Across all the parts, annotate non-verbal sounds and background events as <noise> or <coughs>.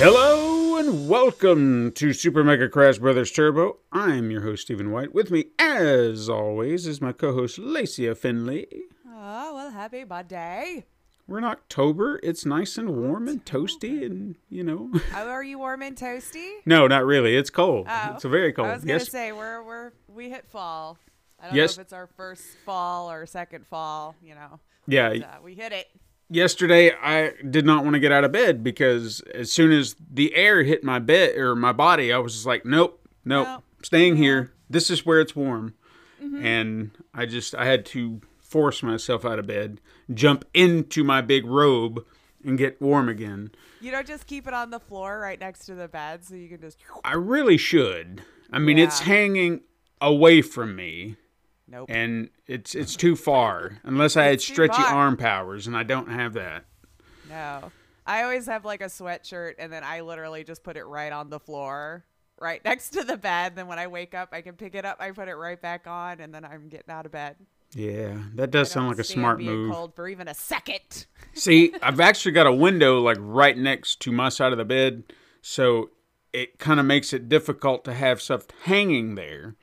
Hello and welcome to Super Mega Crash Brothers Turbo. I'm your host Stephen White. With me, as always, is my co-host Lacia Finley. Oh, well, happy birthday. We're in October. It's nice and warm and toasty, and you know. <laughs> Oh, are you warm and toasty? no, not really. It's cold. Oh, It's very cold. I was gonna yes, say we're we're we hit fall. I don't Yes. know if it's our first fall or second fall. You know, yeah. but, uh, we hit it. Yesterday, I did not want to get out of bed because as soon as the air hit my bed or my body, I was just like, nope, nope, Nope. staying here. This is where it's warm. Mm-hmm. And I just, I had to force myself out of bed, jump into my big robe, and get warm again. You don't just keep it on the floor right next to the bed, so you can just. I really should. I mean, it's hanging away from me. Nope. And it's it's too far unless I had stretchy far. arm powers, and I don't have that. No. I always have like a sweatshirt, and then I literally just put it right on the floor, right next to the bed. Then when I wake up, I can pick it up, I put it right back on, and then I'm getting out of bed. Yeah, that does sound like a smart move. Cold for even a second. <laughs> See, I've actually got a window like right next to my side of the bed, so it kind of makes it difficult to have stuff hanging there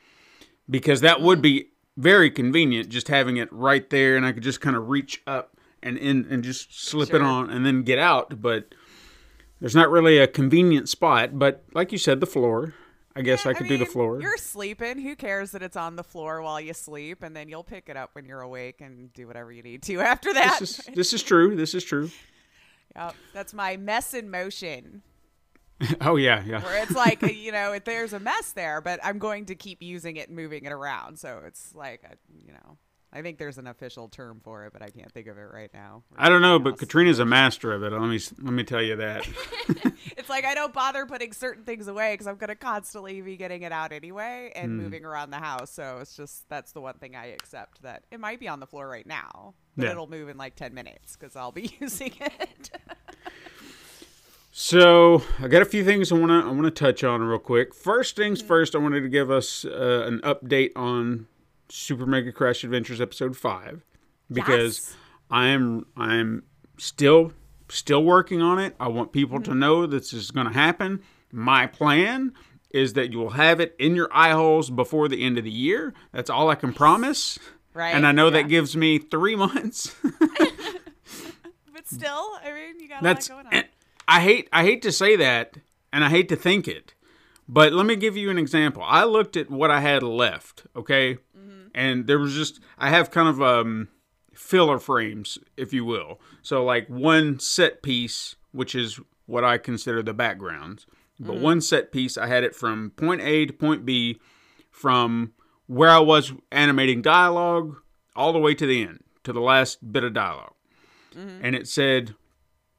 because that would hmm. be very convenient just having it right there and I could just kind of reach up and in and just slip it on and then get out, but there's not really a convenient spot, but like you said the floor. I guess I could do the floor. You're sleeping. Who cares that it's on the floor while you sleep? And then you'll pick it up when you're awake and do whatever you need to after that. This is this is true. This is true. <laughs> Yep, that's my mess in motion, <laughs> Oh yeah, yeah. where it's like <laughs> you know, there's a mess there, but I'm going to keep using it and moving it around. So it's like a, you know, I think there's an official term for it, but I can't think of it right now. I don't know, but. Katrina's a master of it. Let me let me tell you that. <laughs> it's like I don't bother putting certain things away because I'm gonna constantly be getting it out anyway and Hmm. moving around the house. So it's just that's the one thing I accept that it might be on the floor right now, but Yeah. it'll move in like ten minutes because I'll be using it. So I got a few things I want to I want to touch on real quick. First things first, I wanted to give us uh, an update on Super Mega Crash Adventures episode five because Yes. I am I am still still working on it. I want people to know this is going to happen. My plan is that you will have it in your eye holes before the end of the year. That's all I can promise. Right, And I know yeah. that gives me three months. <laughs> <laughs> but still, I mean, you got That's a lot going on. I hate I hate to say that and I hate to think it. But let me give you an example. I looked at what I had left, okay? Mm-hmm. And there was just I have kind of um filler frames, if you will. So like one set piece, which is what I consider the backgrounds. But mm-hmm. one set piece I had it from point A to point B from where I was animating dialogue all the way to the end, to the last bit of dialog mm-hmm. And it said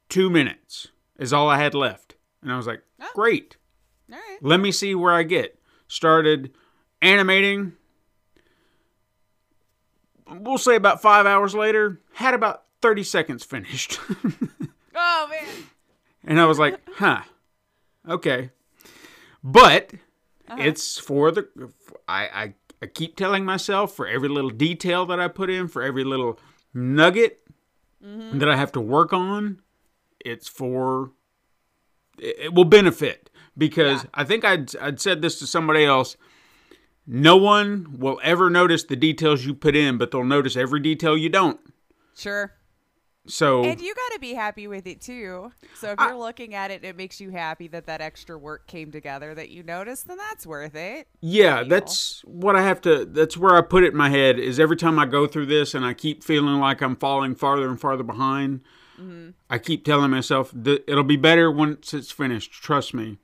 two minutes is all I had left. And I was like, oh. great. All right. Let me see where I get. Started animating. We'll say about five hours later, had about 30 seconds finished. <laughs> Oh man. and I was like, huh, okay. But uh-huh. it's for the, I, I, I keep telling myself for every little detail that I put in, for every little nugget mm-hmm. that I have to work on, it's for, it, it will benefit. Because I think I'd, I'd said this to somebody else. No one will ever notice the details you put in, but they'll notice every detail you don't. Sure. So And you got to be happy with it too. So if you're looking at it, and it makes you happy that that extra work came together that you noticed, then that's worth it. Yeah, that's what I have to. That's where I put it in my head. Is every time I go through this and I keep feeling like I'm falling farther and farther behind, I keep telling myself that it'll be better once it's finished. Trust me.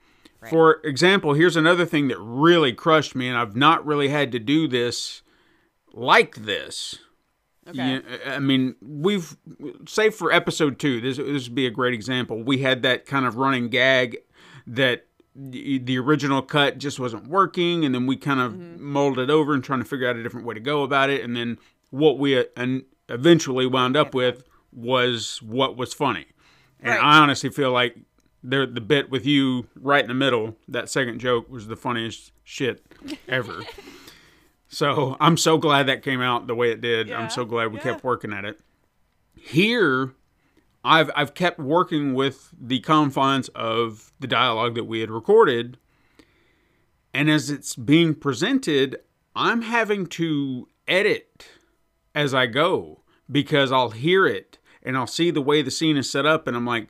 For example, here's another thing that really crushed me, and I've not really had to do this like this. Okay. Yeah, I mean, we've say for episode two, this this would be a great example. We had that kind of running gag that the the original cut just wasn't working, and then we kind of molded it over and trying to figure out a different way to go about it, and then what we uh, and eventually wound up with was what was funny. And Right. I honestly feel like the the bit with you right in the middle, that second joke was the funniest shit ever. <laughs> so I'm so glad that came out the way it did. Yeah, I'm so glad we yeah. kept working at it. Here, I've I've kept working with the confines of the dialogue that we had recorded, and as it's being presented, I'm having to edit as I go because I'll hear it and I'll see the way the scene is set up, and I'm like,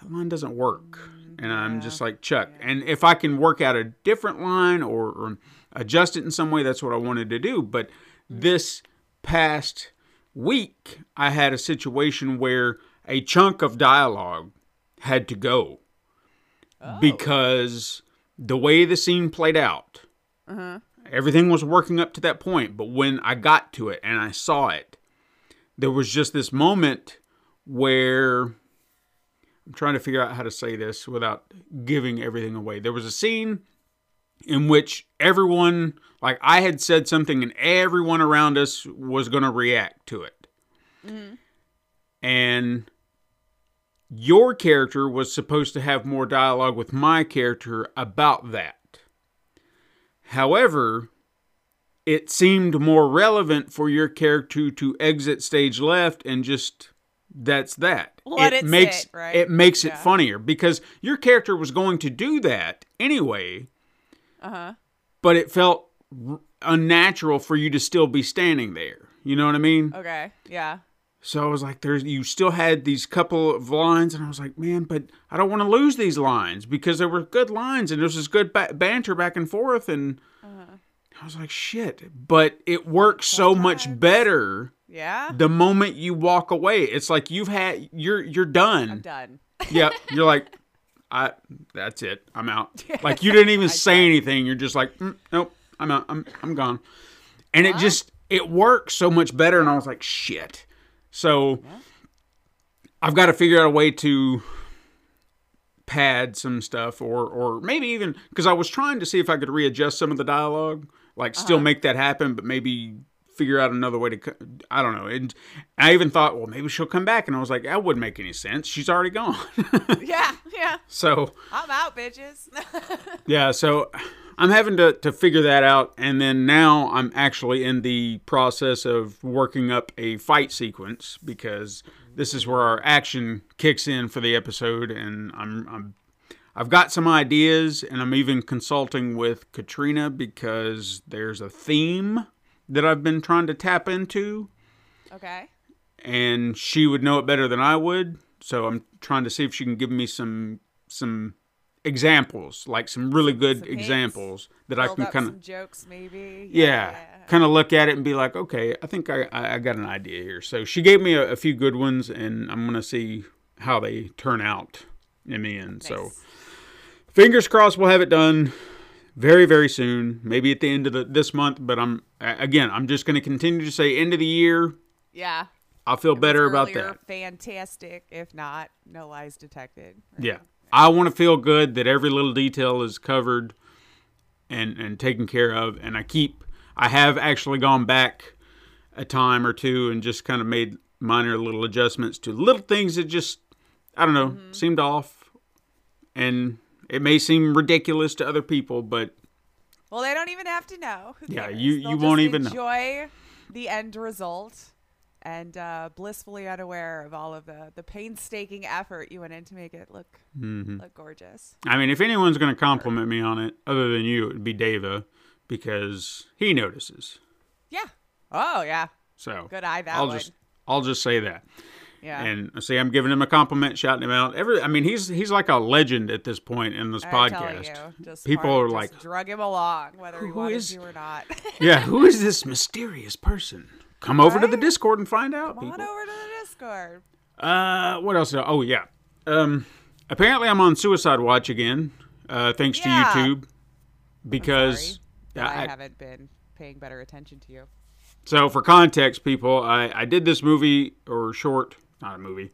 that line doesn't work. And I'm just like, Chuck. And if I can work out a different line or, or adjust it in some way, that's what I wanted to do. But this past week, I had a situation where a chunk of dialogue had to go oh. because the way the scene played out, uh-huh. everything was working up to that point. But when I got to it and I saw it, there was just this moment where I'm trying to figure out how to say this without giving everything away. There was a scene in which everyone, like I had said something, and everyone around us was going to react to it. Mm-hmm. And your character was supposed to have more dialogue with my character about that. However, it seemed more relevant for your character to exit stage left and just that's that. Let it makes sit, right? it makes it funnier because your character was going to do that anyway, Uh huh. but it felt r- unnatural for you to still be standing there. You know what I mean? Okay. Yeah. So I was like, "There's you still had these couple of lines," and I was like, "Man, but I don't want to lose these lines because they were good lines and there was this good ba- banter back and forth." And I was like, "Shit!" But it works so much better Yeah. the moment you walk away. It's like you've had you're you're done. I'm done. Yep, you're like, I that's it. I'm out. <laughs> Like you didn't even say anything. You're just like, mm, nope, I'm out. I'm I'm gone. And it just it works so much better. And I was like, shit. So I've got to figure out a way to pad some stuff, or or maybe even because I was trying to see if I could readjust some of the dialogue, like uh-huh. still make that happen, but maybe figure out another way to. I don't know. And I even thought, well, maybe she'll come back, and I was like, that wouldn't make any sense. She's already gone. <laughs> Yeah. Yeah. so I'm out, bitches. <laughs> yeah, so I'm having to, to figure that out. And then now I'm actually in the process of working up a fight sequence because this is where our action kicks in for the episode. And I'm, I'm I've got some ideas, and I'm even consulting with Katrina because there's a theme that I've been trying to tap into okay. and she would know it better than I would. So I'm trying to see if she can give me some some examples, like some really good Some examples that I can kind of jokes, maybe. yeah, kind of look at it and be like, okay, I think I, I got an idea here. So she gave me a, a few good ones, and I'm gonna see how they turn out in the end. So Nice. Fingers crossed, we'll have it done very very soon. Maybe at the end of the, this month, but I'm again, I'm just gonna continue to say end of the year. Yeah. I'll feel If better about earlier, that. Fantastic. If not, no lies detected. right? Yeah. I want to feel good that every little detail is covered and and taken care of and I keep I have actually gone back a time or two and just kind of made minor little adjustments to little things that just I don't know, Mm-hmm. seemed off and it may seem ridiculous to other people, but Well, they don't even have to know. Who Yeah, cares? you- They'll you won't even know. enjoy the end result and uh, blissfully unaware of all of the, the painstaking effort you went in to make it look Mm-hmm. look gorgeous. I mean, if anyone's going to compliment me on it other than you, it would be Dava because he notices. Yeah. Oh yeah. So Good eye that I'll one. just I'll just say that. Yeah. And see, I'm giving him a compliment, shouting him out. Every, I mean, he's he's like a legend at this point in this I'm podcast. you, just People are like, drug him along, whether he Who is- or not. <laughs> "Yeah, who is this <laughs> mysterious person?" Come over to the Discord and find out. Come on over to the Discord. Uh, what else? Oh yeah. Um, apparently I'm on Suicide Watch again. uh, thanks Yeah. to YouTube, because I, I- haven't been paying better attention to you. So, for context, people, I, I did this movie or short, not a movie,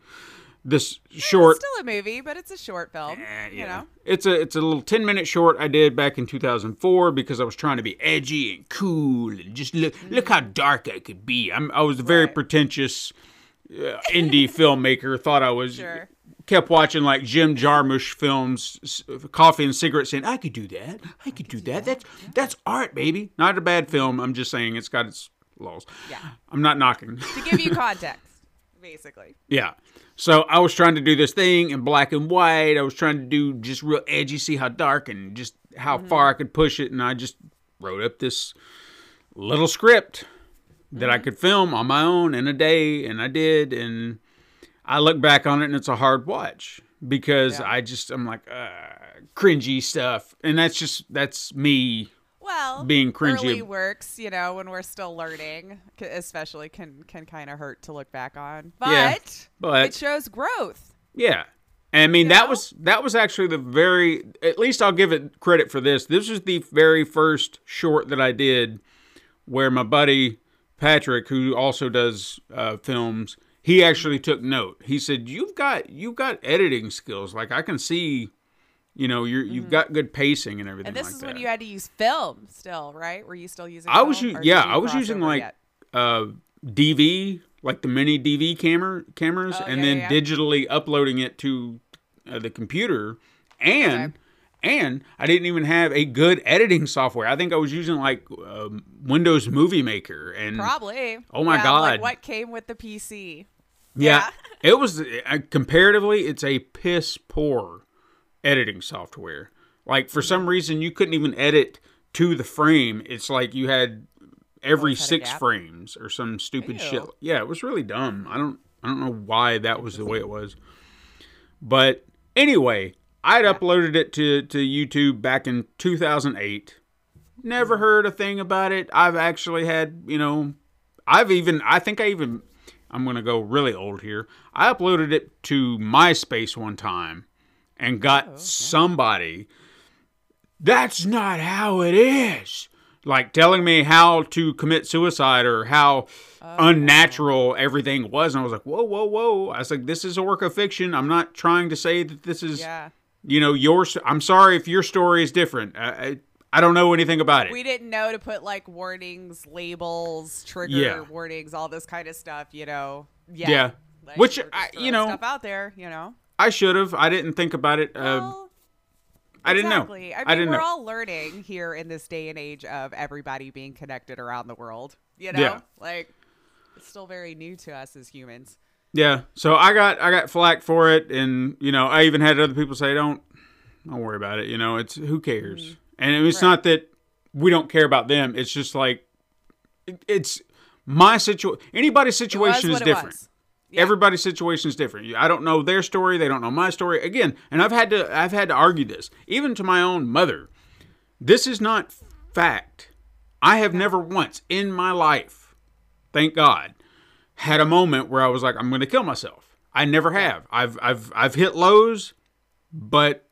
this short. It's still a movie, but it's a short film. eh, You know. it's a it's a little ten minute short I did back in 2004 because I was trying to be edgy and cool and just look look how dark I could be. I'm I was a very Right. pretentious uh, indie <laughs> filmmaker. Thought I was Sure. kept watching like Jim Jarmusch films, s- coffee and cigarettes, saying I could do that. I could do that. That's that's art, baby. Not a bad film. I'm just saying it's got its laws. Yeah. I'm not knocking. To give you <laughs> context, basically. Yeah. So I was trying to do this thing in black and white. I was trying to do just real edgy, see how dark and just how far I could push it. And I just wrote up this little script that I could film on my own in a day. And I did. And I look back on it and it's a hard watch because Yeah. I just, I'm like, uh, cringy stuff. And that's just, that's me. Well, Being cringy. early works, you know, when we're still learning, especially can can kind of hurt to look back on. But, Yeah, but- it shows growth. Yeah. And I mean that know? was that was actually the very at least I'll give it credit for this. This was the very first short that I did where my buddy Patrick, who also does uh, films, he actually took note. He said, "You've got you've got editing skills. Like I can see, you know, you're you've got good pacing and everything Mm-hmm. And this like is that." when you had to use film still, right? Were you still using I was film, u- yeah, I was using like uh, DV, like the mini DV camera cameras, Oh, and yeah, then yeah, digitally uploading it to uh, the computer. And Okay. and I didn't even have a good editing software. I think I was using like um, Windows Movie Maker and Probably. Oh my Yeah, God. Like what came with the PC? yeah, Yeah. it was uh, comparatively it's a piss poor editing software. Like for some reason you couldn't even edit to the frame. It's like you had every six frames or some stupid Ew. shit. Yeah, it was really dumb. I don't I don't know why that was the way it was. But anyway, I'd uploaded it to to YouTube back in 2008. Never heard a thing about it. I've actually had, you know, I've even I think I even I'm going to go really old here. I uploaded it to MySpace one time and got oh, somebody that's not how it is. Like telling me how to commit suicide or how oh, unnatural everything was. And I was like, whoa, whoa, whoa. I was like, this is a work of fiction. I'm not trying to say that this is, Yeah. you know, your. I'm sorry if your story is different. I, I, I don't know anything about it. We didn't know to put like warnings, labels, trigger Yeah. warnings, all this kind of stuff, you know. Yeah. Yeah. Like, Which, I- you know- stuff out there, you know. I should have. I didn't think about it. Uh, Well, I didn't exactly. know. I mean, I didn't we're know. all learning here in this day and age of everybody being connected around the world. You know, Yeah. like it's still very new to us as humans. Yeah. So I got I got flack for it, and you know I even had other people say, "Don't don't worry about it." You know, it's who cares. And it's Right. not that we don't care about them. It's just like it- it's my situation. Anybody's situation is different. was. Yeah. Everybody's situation is different. I don't know their story. They don't know my story. Again, and I've had to I've had to argue this even to my own mother. This is not fact. I have never once in my life, thank God, had a moment where I was like, I'm going to kill myself. I never have. I've I've I've hit lows, but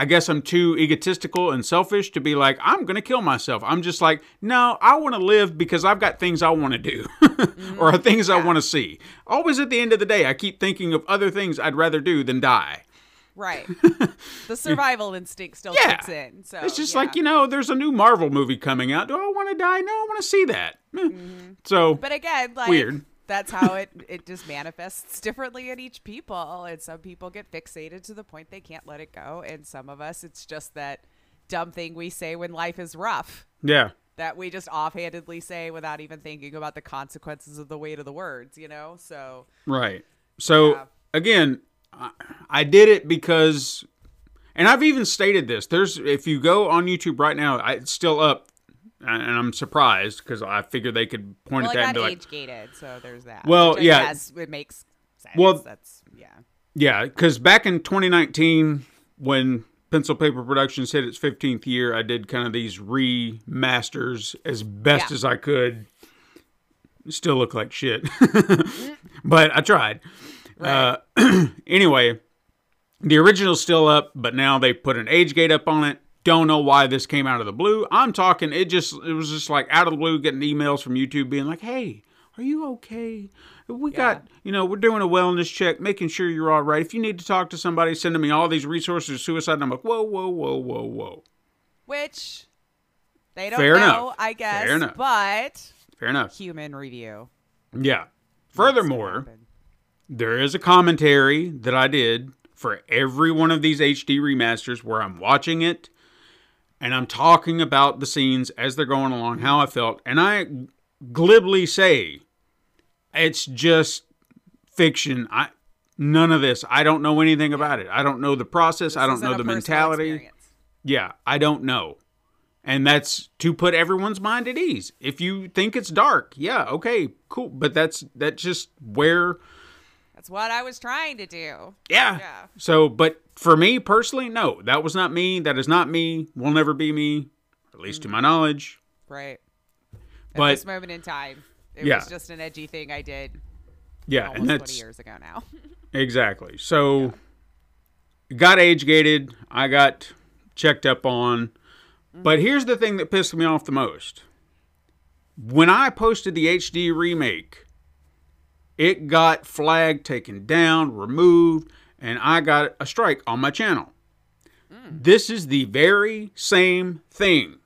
I guess I'm too egotistical and selfish to be like, I'm going to kill myself. I'm just like, no, I want to live because I've got things I want to do <laughs> or things I want to see. Always at the end of the day, I keep thinking of other things I'd rather do than die. Right. <laughs> the survival instinct still Yeah. kicks in. So It's just yeah. like, you know, there's a new Marvel movie coming out. Do I want to die? No, I want to see that. Eh. <laughs> So, But again, like Weird. That's how it it just manifests differently in each people. And some people get fixated to the point they can't let it go, and some of us it's just that dumb thing we say when life is rough yeah. that we just offhandedly say without even thinking about the consequences of the weight of the words, you know? So Right. So Yeah. again, I, I did it because, and I've even stated this. There's if you go on YouTube right now, I, it's still up, and I'm surprised because I figured they could point well, at it that and be like, age gated, so there's that. Well, which yeah. guess it makes sense. Well- that's yeah. yeah, because back in 2019 when Pencil Paper Productions hit its 15th year, I did kind of these remasters as best Yeah. as I could. Still look like shit, <laughs> but I tried. Uh, <clears throat> anyway, The original's still up, but now they put an age gate up on it. Don't know why this came out of the blue. I'm talking it just it was just like out of the blue getting emails from YouTube being like, "Hey, are you okay? We got, you know, we're doing a wellness check, making sure you're all right. If you need to talk to somebody, sending me all these resources, suicide." And I'm like, "Whoa, whoa, whoa, whoa, whoa." Which they don't Fair know, enough. I guess. Fair enough. But Fair enough. human review. Yeah. Furthermore, there is a commentary that I did for every one of these HD remasters where I'm watching it and I'm talking about the scenes as they're going along, how I felt, and I glibly say it's just fiction. I none of this. I don't know anything about it. I don't know the process. I don't know the mentality. experience. Yeah, I don't know. And that's to put everyone's mind at ease. If you think it's dark, yeah, okay, cool. But that's that's just where That's what I was trying to do. yeah. Yeah. So, but for me personally, no, that was not me. That is not me. Will never be me, at least to my mm-hmm. knowledge. Right. At But this moment in time, it Yeah. was just an edgy thing I did yeah, and 20 that's years ago now. <laughs> exactly. So, got age gated. I got checked up on. But mm-hmm. here's the thing that pissed me off the most. When I posted the HD remake, it got flagged, taken down, removed, and I got a strike on my channel. This is the very same thing.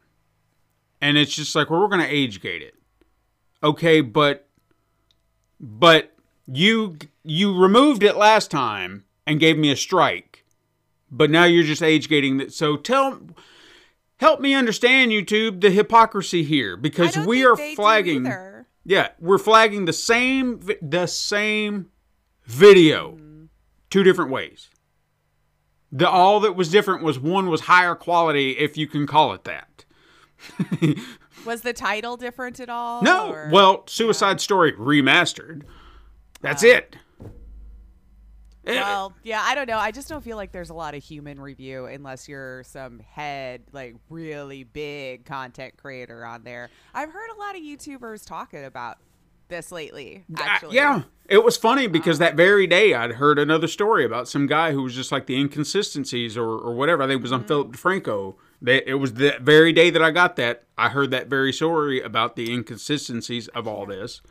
And it's just like, well, we're going to age gate it. Okay, but but you you removed it last time and gave me a strike. But now you're just age gating it. So tell help me understand YouTube the hypocrisy here because we are flagging. Yeah, we're flagging the same the same video two different ways. The all that was different was one was higher quality if you can call it that. <laughs> Was the title different at all? No, or- well, Suicide Story remastered. That's Uh, it. Eh, Well, yeah, I don't know. I just don't feel like there's a lot of human review unless you're some head, like really big content creator on there. I've heard a lot of YouTubers talking about this lately. Uh, Actually, yeah, it was funny because that very day I'd heard another story about some guy who was just like the inconsistencies or, or whatever. I think it was on Mm-hmm. Philip DeFranco. That it was the very day that I got that. I heard that very story about the inconsistencies of all this.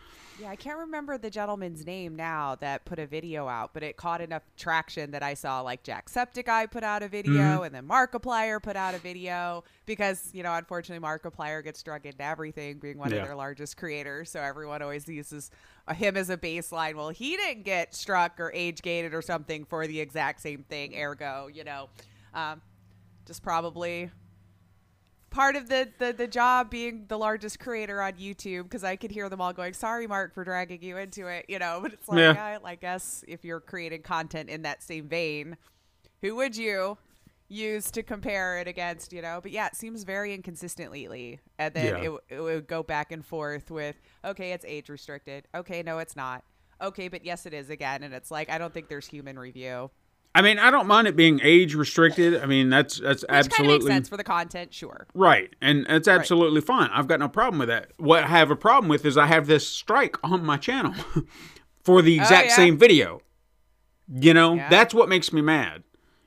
Yeah, I can't remember the gentleman's name now that put a video out, but it caught enough traction that I saw like Jacksepticeye put out a video Mm-hmm. and then Markiplier put out a video because, you know, unfortunately Markiplier gets drug into everything being one Yeah. of their largest creators. So everyone always uses him as a baseline. Well, he didn't get struck or age gated or something for the exact same thing. Ergo, you know, um, just probably part of the, the the job being the largest creator on YouTube because I could hear them all going, "Sorry, Mark, for dragging you into it," you know. But it's like, Yeah. yeah, I guess if you're creating content in that same vein, who would you use to compare it against? You know. But yeah, it seems very inconsistent lately, and then Yeah. it, it would go back and forth with, "Okay, it's age restricted." Okay, no, it's not. Okay, but yes, it is again, and it's like I don't think there's human review. I mean, I don't mind it being age restricted. I mean, that's that's Which of makes absolutely sense for the content, sure. Right, and it's absolutely fine. I've got no problem with that. What I have a problem with is I have this strike on my channel <laughs> for the oh, exact Oh, yeah. same video. You know, Yeah. that's what makes me mad.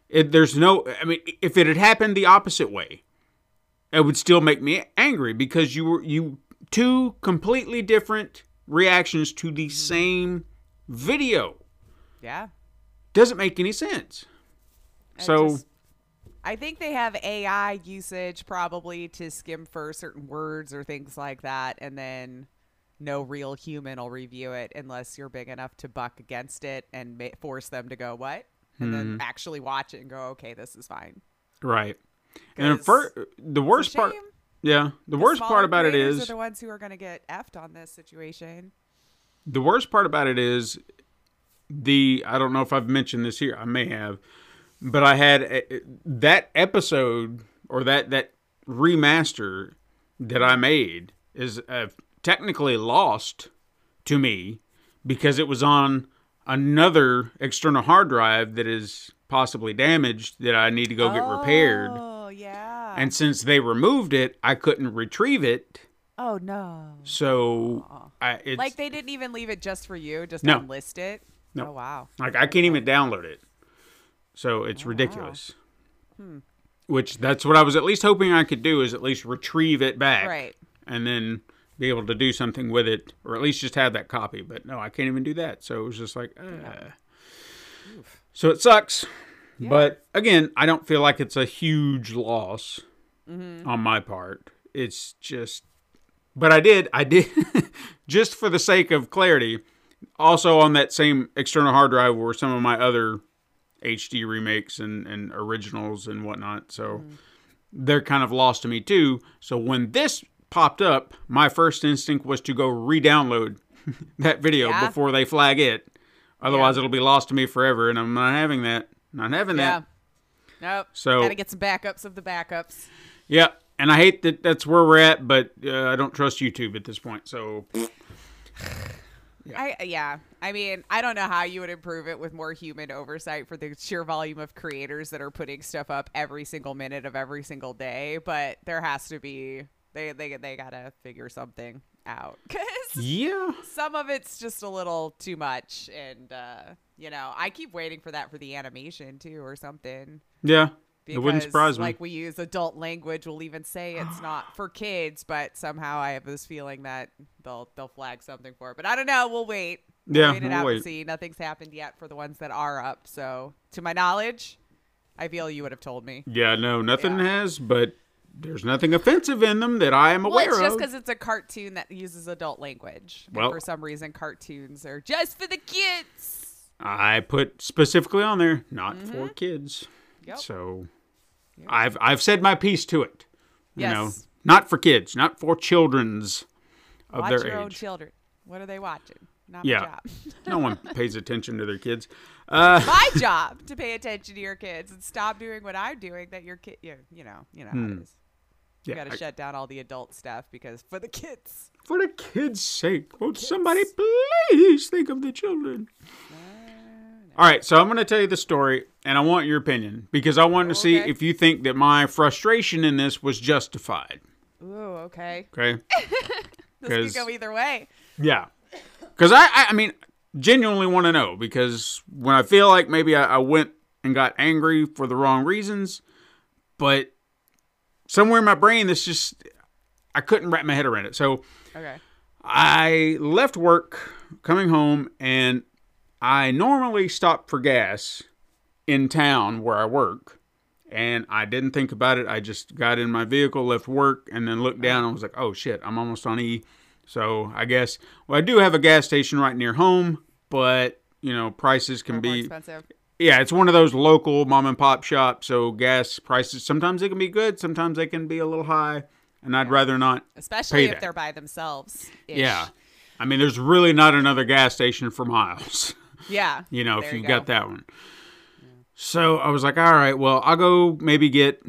It, there's no, I mean, if it had happened the opposite way, it would still make me angry because you were you two completely different reactions to the mm-hmm. same video. Yeah. Doesn't make any sense. I So just- I think they have AI usage probably to skim for certain words or things like that, and then no real human will review it unless you're big enough to buck against it and ma- force them to go what, and then Hmm. actually watch it and go, okay, this is fine. right, and fir- the worst part, yeah, the The worst part about it is are the ones who are going to get effed on this situation. the worst part about it is the I don't know if I've mentioned this here. I may have, but I had a, that episode or that that remaster that I made is uh, technically lost to me because it was on another external hard drive that is possibly damaged that I need to go get repaired. Oh yeah. And since they removed it, I couldn't retrieve it. oh no. So I it's, Like they didn't even leave it just for you, just No. unlist it. No. Oh wow. Like I can't even download it. So it's ridiculous. Which that's what I was at least hoping I could do is at least retrieve it back, Right. and then be able to do something with it, or at least just have that copy. But no, I can't even do that. So it was just like, uh. so it sucks. But again, I don't feel like it's a huge loss on my part. It's just, but I did, I did, <laughs> just for the sake of clarity. Also on that same external hard drive were some of my other HD remakes and, and originals and whatnot. So they're kind of lost to me too. So when this popped up, my first instinct was to go re-download <laughs> that video Yeah. before they flag it. Otherwise, Yeah. it'll be lost to me forever, and I'm not having that. Not having Yeah. that. Nope. So- gotta get some backups of the backups. Yeah, and I hate that that's where we're at, but uh, I don't trust YouTube at this point. So <sighs> <laughs> I yeah. I mean, I don't know how you would improve it with more human oversight for the sheer volume of creators that are putting stuff up every single minute of every single day, but there has to be they they they got to figure something out <laughs> cuz yeah, some of it's just a little too much and uh you know, I keep waiting for that for the animation too or something. yeah, Because, it wouldn't surprise me. Like we use adult language, we'll even say it's not <sighs> for kids, but somehow I have this feeling that they'll they'll flag something for it. But I don't know. We'll wait. We'll Yeah, wait it we'll out wait. and see. Nothing's happened yet for the ones that are up. So, to my knowledge, I feel you would have told me. yeah, no, nothing Yeah. has, but there's nothing offensive in them that I am Well, aware it's just because it's a cartoon that uses adult language. And Well- for some reason, cartoons are just for the kids. I put specifically on there, not for kids. Mm-hmm. Yep. So I've I've said my piece to it. You know, not for kids, not for children's of Watch their your own children. What are they watching? Not Yeah. my job. <laughs> no one pays attention to their kids. <laughs> Uh, my <laughs> job to pay attention to your kids and stop doing what I'm doing that your kid you, you know you know how it is. You Hmm. yeah, got to shut down all the adult stuff because for the kids. for the kids' sake, won't somebody please think of the children? All right, so I'm going to tell you the story, and I want your opinion because I want to see Okay. if you think that my frustration in this was justified. Ooh, okay. Okay. <laughs> This 'Cause- could go either way. Yeah. Because I, I, I mean, genuinely want to know because when I feel like maybe I, I went and got angry for the wrong reasons, but somewhere in my brain, this just, I couldn't wrap my head around it. So Okay. I left work coming home and I normally stop for gas in town where I work. And I didn't think about it. I just got in my vehicle, left work, and then looked down and was like, oh shit, I'm almost on E. So I guess, well, I do have a gas station right near home, but, you know, prices can be expensive. yeah, it's one of those local mom and pop shops. So gas prices sometimes they can be good, sometimes they can be a little high, and I'd rather not. Especially if that. they're by themselves. Yeah, I mean, there's really not another gas station for miles. <laughs> Yeah. you know, There if you go. got that one. So I was like, all right, well, I'll go maybe get,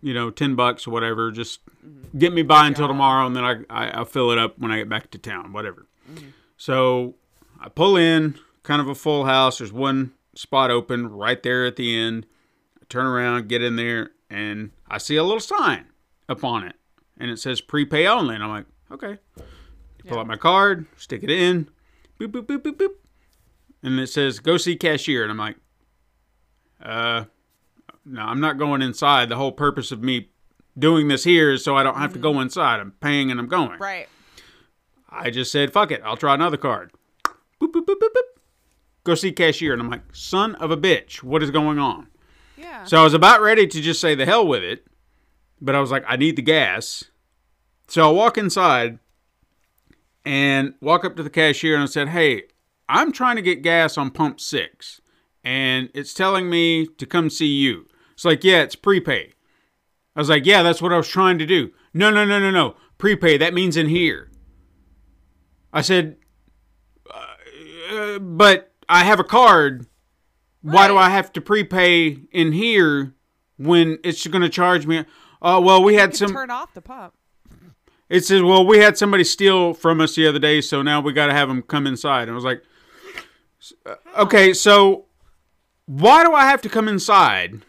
you know, ten bucks or whatever, just Mm-hmm. get me by until tomorrow, and then I, I I'll fill it up when I get back to town, whatever. Mm-hmm. So I pull in, kind of a full house. There's one spot open right there at the end. I turn around, get in there, and I see a little sign up on it, and it says prepay only, and I'm like, okay. Pull out my card, stick it in, boop boop boop boop boop, and it says go see cashier, and I'm like, uh, no, I'm not going inside. The whole purpose of me doing this here is so I don't have to go inside. I'm paying and I'm going. Right. I just said, fuck it, I'll try another card. Boop, boop, boop, boop, boop. Go see cashier. And I'm like, son of a bitch, what is going on? Yeah. So I was about ready to just say the hell with it, but I was like, I need the gas. So I walk inside and walk up to the cashier and I said, Hey, I'm trying to get gas on pump six, and it's telling me to come see you. It's like, Yeah, it's prepay. I was like, Yeah, that's what I was trying to do. No, no, no, no, no. Prepay, that means in here. I said, uh, But I have a card. Why do I have to prepay in here when it's going to charge me? Oh, well, we had some. turn off the pump. It says, well, we had somebody steal from us the other day, so now we got to have them come inside. And I was like, uh, Uh, okay, so why do I have to come inside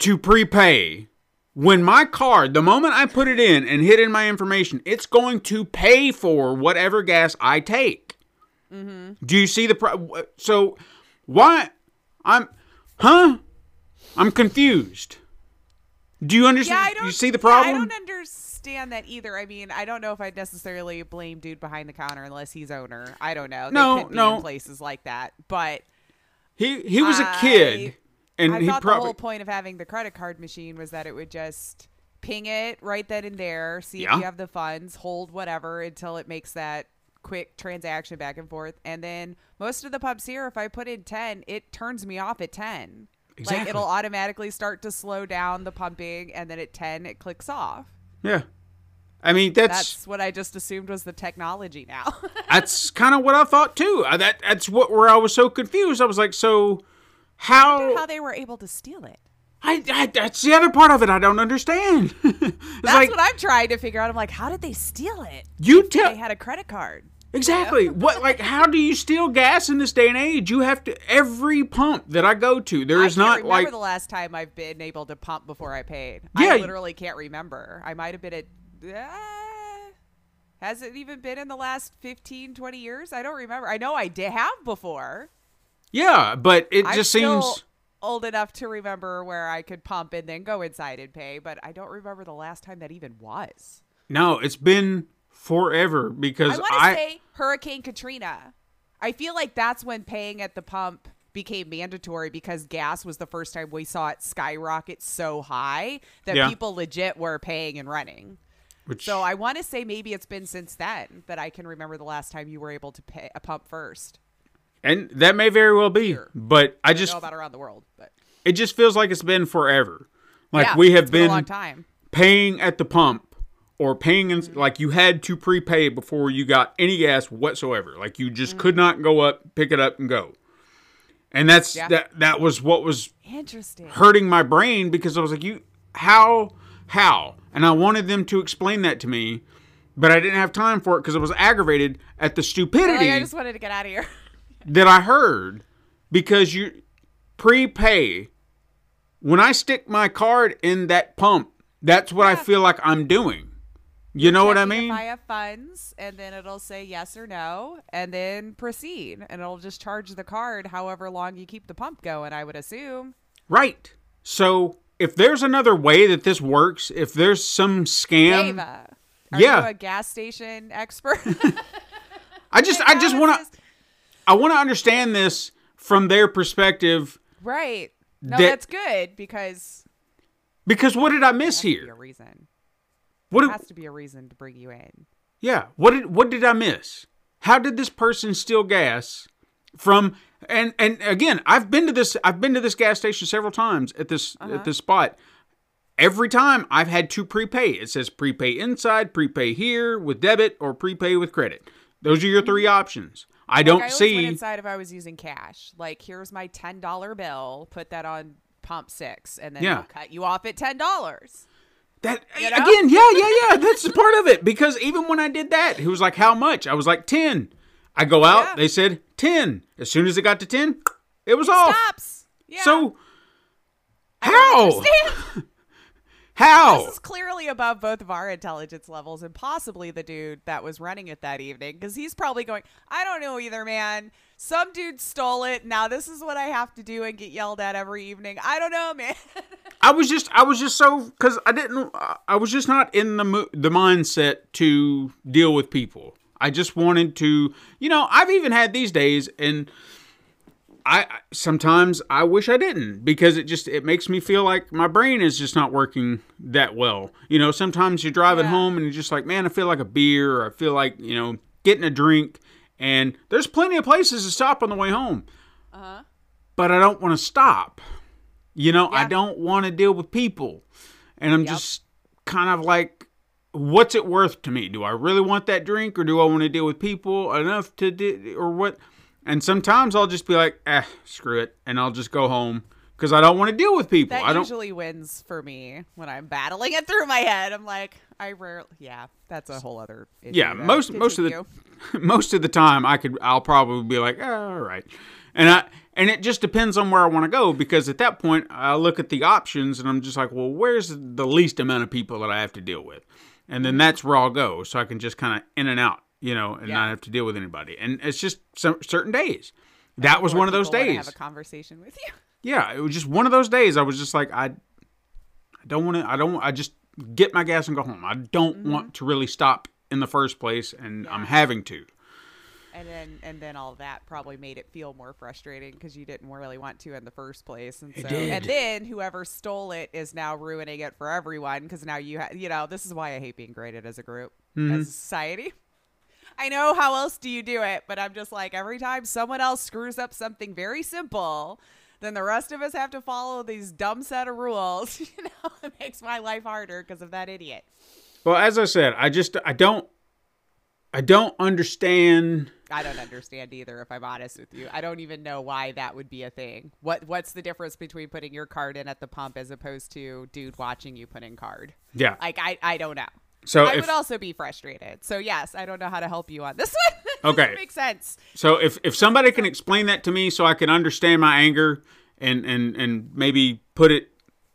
to prepay when my card, the moment I put it in and hit in my information, it's going to pay for whatever gas I take? Mm-hmm. Do you see the pro- so why I'm huh? I'm confused. Do you understand? Yeah, you see the yeah, problem? I don't understand that either. I mean, I don't know if I'd necessarily blame dude behind the counter unless he's owner. I don't know. They No, no. in places like that, but he he was a I- kid, and I he thought the whole point of having the credit card machine was that it would just ping it right then and there, see Yeah. if you have the funds, hold whatever until it makes that quick transaction back and forth. And then most of the pubs here, if I put in 10, it turns me off at 10. Like Exactly. it'll automatically start to slow down the pumping and then at 10 it clicks off. Yeah. I mean that's That's what I just assumed was the technology now. <laughs> that's kind of what I thought too. That that's what where I was so confused. I was like, so how? How they were able to steal it. I, I that's the other part of it I don't understand. <laughs> That's like what I'm trying to figure out. I'm like, how did they steal it? you tell They had a credit card. Exactly what like how do you steal gas in this day and age? You have to every pump that I go to. there is not remember like the last time I've been able to pump before I paid. Yeah, I literally can't remember. I might have been at. Uh, has it even been in the last 15, 20 years? I don't remember. I know I did have before. yeah, but it I'm just seems old enough to remember where I could pump and then go inside and pay, but I don't remember the last time that even was. no. It's been forever because I I, say Hurricane Katrina. I feel like that's when paying at the pump became mandatory because gas was the first time we saw it skyrocket so high that Yeah. people legit were paying and running. which So I want to say maybe it's been since then that I can remember the last time you were able to pay a pump first. and that may very well be, Here. but I I just know about around the world, but it just feels like it's been forever. Like yeah, we have been, been, a long time. paying at the pump or paying in, Mm-hmm. like you had to prepay before you got any gas whatsoever. Like you Mm-hmm. just could not go up, pick it up, and go. And that's Yeah. that. That was what was Interesting. hurting my brain because I was like, you how how, and I wanted them to explain that to me, but I didn't have time for it because I was aggravated at the Like, stupidity I just wanted to get out of here. <laughs> that I heard because you prepay. When I stick my card in that pump, that's what I feel like I'm doing. You know what I mean? If I have funds, and then it'll say yes or no, and then proceed, and it'll just charge the card however long you keep the pump going. I would assume. right. So if there's another way that this works, if there's some scam, Ava, are yeah. you a gas station expert? <laughs> I just I just want to I want to understand this from their perspective Right. No, That- that's good because because what did I miss there has to be a reason. What There has to be a reason to bring you in. Yeah. What did what did I miss? How did this person steal gas from and and again, I've been to this I've been to this gas station several times at this Uh-huh. at this spot. Every time I've had to prepay. It says prepay inside, prepay here with debit or prepay with credit. Those are your three options. I don't Mm-hmm. I see went inside if I was using cash. Like, here's my ten dollar bill. Put that on pump six, and then Yeah. they'll cut you off at ten dollars. That You know? again, yeah, yeah, yeah. That's part of it. Because even when I did that, he was like, How much? I was like, ten. I go out, Yeah. they said ten. As soon as it got to ten, it was off. Stops. Yeah. So how? <laughs> How? This is clearly above both of our intelligence levels and possibly the dude that was running it that evening because he's probably going, I don't know either, man. Some dude stole it. Now this is what I have to do and get yelled at every evening. I don't know, man. <laughs> I was just, I was just so because I didn't, I was just not in the mo- the mindset to deal with people. I just wanted to, you know, I've even had these days, and I I- sometimes I wish I didn't because it just it makes me feel like my brain is just not working that well. You know, sometimes you're driving Yeah. home and you're just like, man, I feel like a beer, or I feel like you know getting a drink, and there's plenty of places to stop on the way home, but I don't want to stop. You know, I don't want to deal with people. And I'm Yep. just kind of like, what's it worth to me? Do I really want that drink or do I want to deal with people enough to do, or what? And sometimes I'll just be like, eh, screw it. And I'll just go home because I don't want to deal with people. That I don't. usually wins for me when I'm battling it through my head. I'm like, I rarely, yeah, that's a whole other issue. yeah, most most of the. <laughs> most of the time I could I'll probably be like, oh, all right. And I and it just depends on where I want to go because at that point I look at the options and I'm just like, well, where's the least amount of people that I have to deal with? And then that's where I'll go so I can just kind of in and out, you know, and Yeah. not have to deal with anybody. And it's just some certain days. that was one of those days. Have a conversation with you. <laughs> Yeah, it was just one of those days. I was just like, I, I don't want to. I don't. I just get my gas and go home. I don't Mm-hmm. want to really stop in the first place, and I'm having to. And then and then all that probably made it feel more frustrating because you didn't really want to in the first place. And so and then whoever stole it is now ruining it for everyone because now you ha- you know this is why I hate being graded as a group Mm-hmm. as a society. <laughs> I know how else do you do it, but I'm just like every time someone else screws up something very simple, then the rest of us have to follow these dumb set of rules. <laughs> You know, it makes my life harder because of that idiot. Well, as I said, I just I don't I don't understand. I don't understand either, if I'm honest with you. I don't even know why that would be a thing. What What's the difference between putting your card in at the pump as opposed to dude watching you put in card? Yeah. Like I, I don't know. So I if would also be frustrated. So yes, I don't know how to help you on this <laughs> one. Okay. Doesn't make sense. so if if somebody can explain that to me, so I can understand my anger and and and maybe put it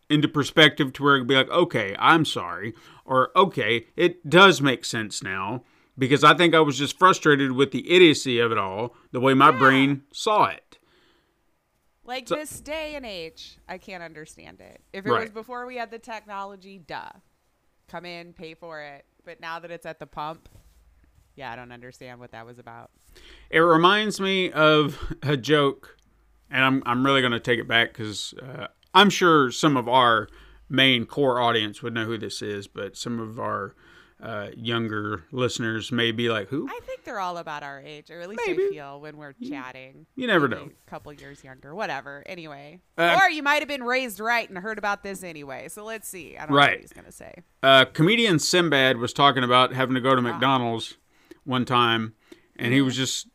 into perspective to where it'd be like, okay, I'm sorry, or okay, it does make sense now because I think I was just frustrated with the idiocy of it all, the way my brain saw it. Like So- this day and age, I can't understand it. If it was before we had the technology, duh. Come in, pay for it. But now that it's at the pump, yeah, I don't understand what that was about. It reminds me of a joke, and I'm I'm really going to take it back because uh, I'm sure some of our main core audience would know who this is, but some of our uh, younger listeners may be like, "Who?" I think they're all about our age, or at least Maybe. I feel when we're chatting. you never Maybe know. A couple years younger, whatever. Anyway, Uh, or you might have been raised right and heard about this anyway. So let's see. I don't know Right. what he's gonna say. uh, comedian Sinbad was talking about having to go to McDonald's one time, and he was just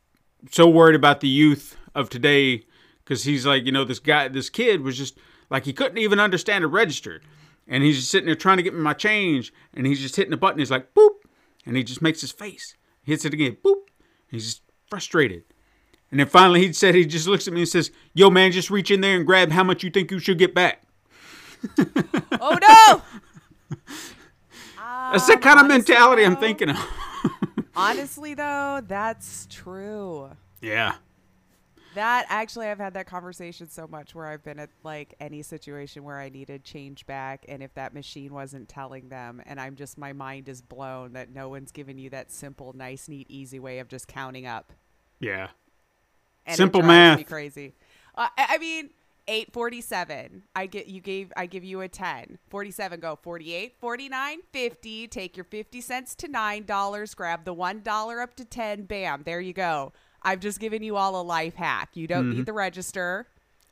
so worried about the youth of today because he's like, you know, this guy, this kid was just like he couldn't even understand a register, and he's just sitting there trying to get me my change, and he's just hitting the button. He's like, boop, and he just makes his face, hits it again, boop. He's just frustrated. And then finally, he said he just looks at me and says, "Yo, man, just reach in there and grab how much you think you should get back." <laughs> Oh no! <laughs> That's the kind of Um, honestly, mentality I'm thinking of. <laughs> Honestly, though, that's true. yeah. That actually, I've had that conversation so much where I've been at like any situation where I needed change back, and if that machine wasn't telling them, and I'm just my mind is blown that no one's giving you that simple, nice, neat, easy way of just counting up. Yeah. And Simple math. Crazy. Uh, I I mean, eight forty-seven. I get you gave. I give you a ten. Forty-seven. Go. Forty-eight. Forty-nine. Fifty. Take your fifty cents to nine dollars. Grab the one dollar up to ten. Bam. There you go. I've just given you all a life hack. You don't Mm-hmm. need the register.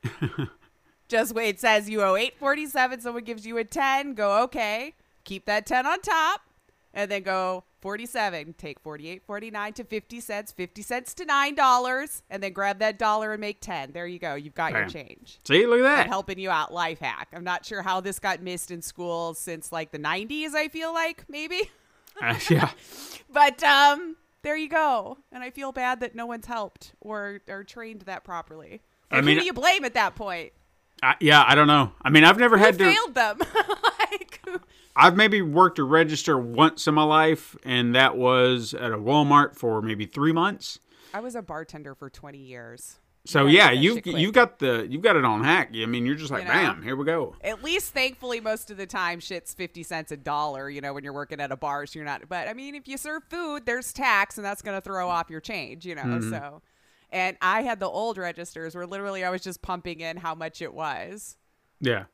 <laughs> just wait. It says you owe eight forty-seven. Someone gives you a ten. Go. Okay. Keep that ten on top, and then go 47 take 48 49 to 50 cents 50 cents to nine dollars and then grab that dollar and make 10 there you go you've got your change See, look at I'm that. helping you out life hack i'm not sure how this got missed in schools since like the 90s i feel like maybe Uh, yeah. <laughs> but um there you go and i feel bad that no one's helped or or trained that properly I mean- who do you blame at that point I, yeah, I don't know. I mean, I've never who had to. failed them <laughs> like I've maybe worked a register once in my life, and that was at a Walmart for maybe three months. i was a bartender for 20 years So yeah, you you've got the you've got it on hack. I mean, you're just like, You know? bam, here we go. At least, thankfully, most of the time, shit's fifty cents a dollar. You know, when you're working at a bar, so you're not. But I mean, if you serve food, there's tax, and that's going to throw off your change. You know, Mm-hmm. so. And I had the old registers where literally I was just pumping in how much it was. Yeah.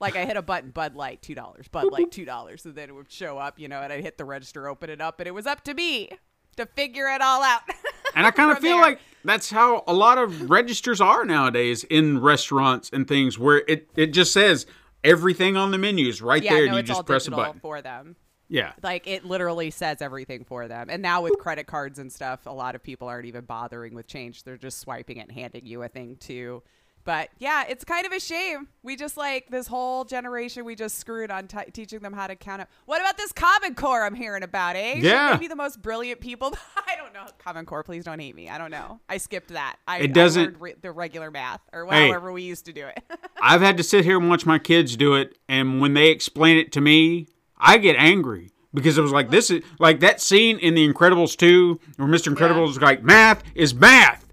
Like I hit a button, Bud Light two dollars, Bud Light two dollars, and then it would show up. You know, and I'd hit the register, open it up, and it was up to me to figure it all out. <laughs> And I <laughs> kind of feel there. like that's how a lot of registers are nowadays in restaurants and things, where it it just says everything on the menu is right yeah, there, no, and you just press a button. for them. Yeah. like it literally says everything for them and now with credit cards and stuff a lot of people aren't even bothering with change they're just swiping it and handing you a thing too but yeah it's kind of a shame. We just like this whole generation we just screwed on t- teaching them how to count up. What about this common core i'm hearing about eh? Yeah. they be the most brilliant people? <laughs> I don't know. Common core please don't hate me. I don't know. I skipped that. I, It doesn't- I re- the regular math or Hey. we used to do it. <laughs> I've had to sit here and watch my kids do it, and when they explain it to me, I get angry because it was like this is like that scene in The Incredibles 2 where Mr. Incredible is like math is math.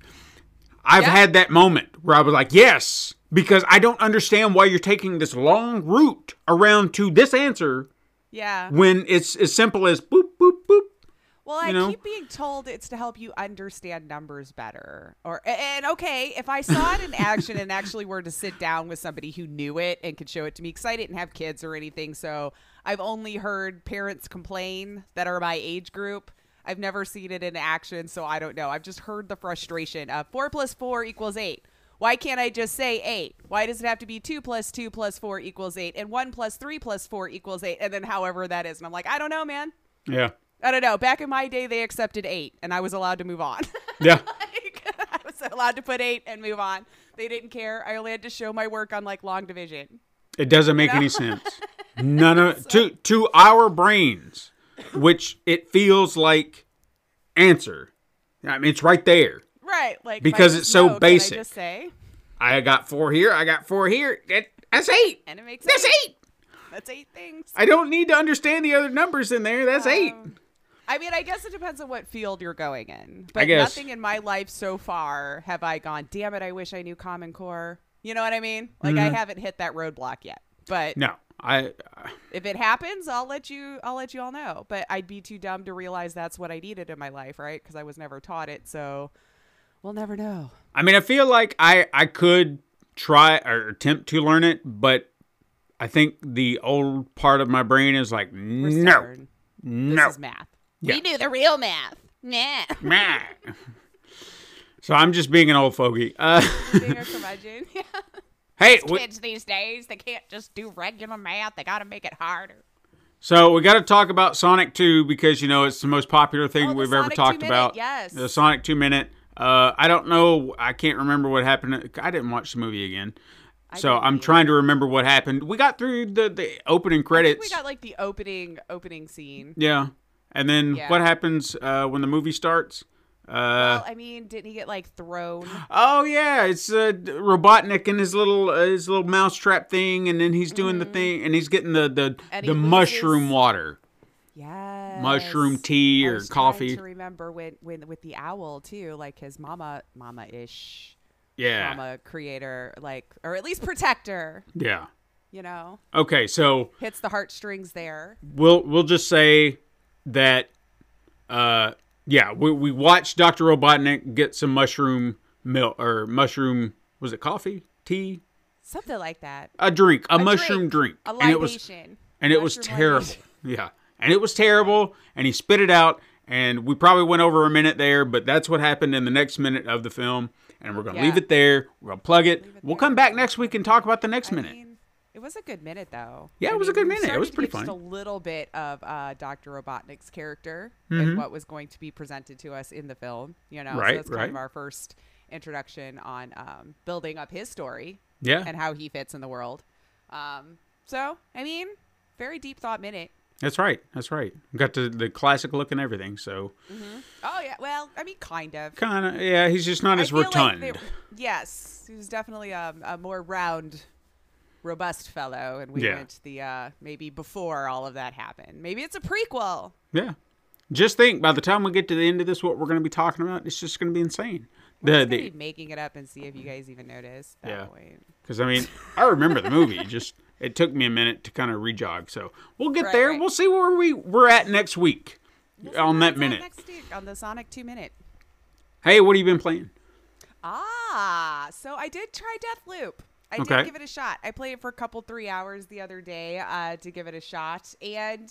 I've Yeah. had that moment where I was like, yes, because I don't understand why you're taking this long route around to this answer Yeah. when it's as simple as boop, boop, boop. Well, I you know? keep being told it's to help you understand numbers better. Or and okay, if I saw it in action and actually were to sit down with somebody who knew it and could show it to me, because I didn't have kids or anything, so I've only heard parents complain that are my age group. I've never seen it in action, so I don't know. I've just heard the frustration of four plus four equals eight. Why can't I just say eight? Why does it have to be two plus two plus four equals eight and one plus three plus four equals eight and then however that is? And I'm like, I don't know, man. Yeah. I don't know. Back in my day, they accepted eight, and I was allowed to move on. <laughs> Yeah. Like, <laughs> I was allowed to put eight and move on. They didn't care. I only had to show my work on like long division. It doesn't make any sense. <laughs> None of to to our brains, which it feels like answer. I mean, it's right there. Right, like Because it's so can basic. I just say, I got four here. I got four here. That- That's eight. and it makes That's eight. eight. That's eight things. I don't need to understand the other numbers in there. That's eight. Um, I mean, I guess it depends on what field you're going in. But I guess. nothing in my life so far have I gone, damn it, I wish I knew Common Core. You know what I mean? Like Mm-hmm. I haven't hit that roadblock yet. But No, I. if it happens, I'll let you I'll let you all know. But I'd be too dumb to realize that's what I needed in my life, right? Because I was never taught it, so we'll never know. I mean, I feel like I I could try or attempt to learn it, but I think the old part of my brain is like, no. This no, is math. Yeah. We do the real math. Nah. <laughs> meh. So I'm just being an old fogey. Uh, Being a curmudgeon. <laughs> Yeah. Hey, we, Kids these days, they can't just do regular math. They got to make it harder. so we got to talk about Sonic 2 because you know it's the most popular thing Oh, we've ever talked 2 minute, about. yes. the Sonic 2 minute. Uh, I don't know. I can't remember what happened. I didn't watch the movie again. So I'm trying to remember what happened. We got through the, the opening I credits. we got like the opening opening scene. Yeah. And then Yeah. what happens uh, when the movie starts? Uh, well, I mean, didn't he get like thrown? oh yeah, it's uh, Robotnik and his little uh, his little mousetrap thing, and then he's doing the thing, and he's getting the the, Mm-hmm. And the he mushroom loses- water, Yes. mushroom tea or coffee. To remember when, when with the owl too, like his mama, mama ish, Yeah, mama creator, like or at least protector. yeah. You know, Okay, so hits the heartstrings there. we'll we'll just say that, uh, yeah, we we watched Doctor Robotnik get some mushroom milk or mushroom was it coffee tea Something like that. a drink a, A mushroom drink, A and it was and it was terrible. libation. <laughs> Yeah, and it was terrible, and he spit it out, and we probably went over a minute there, but that's what happened in the next minute of the film, and we're gonna Yeah. leave it there. We're gonna plug it. It we'll there. come back next week and talk about the next I minute. mean, it was a good minute though. Yeah, I it was a good we minute. It was pretty fun. Just a little bit of uh, Dr. Robotnik's character Mm-hmm. and what was going to be presented to us in the film. You know, Right, so that's kind right. of our first introduction on um, building up his story yeah, and how he fits in the world. Um, so, I mean, very deep thought minute. that's right. That's right. Got the the classic look and everything. So Oh yeah, well, I mean, kind of. kind of yeah, he's just not I as like rotund. they- yes, he was definitely a, a more round, robust fellow, and we Yeah. went the uh, maybe before all of that happened. Maybe it's a prequel. yeah. Just think, by the time we get to the end of this, what we're going to be talking about, it's just going to be insane. We're The the be making it up and see if you guys even notice. That Yeah. Because I mean, I remember the movie. Just it took me a minute to kind of rejog. So we'll get Right, there. right. We'll see where we we're at next week on that minute. next week on the Sonic Two Minute. Hey, what have you been playing? Ah, so I did try Deathloop. I Okay. did give it a shot. I played it for a couple three hours the other day uh, to give it a shot, and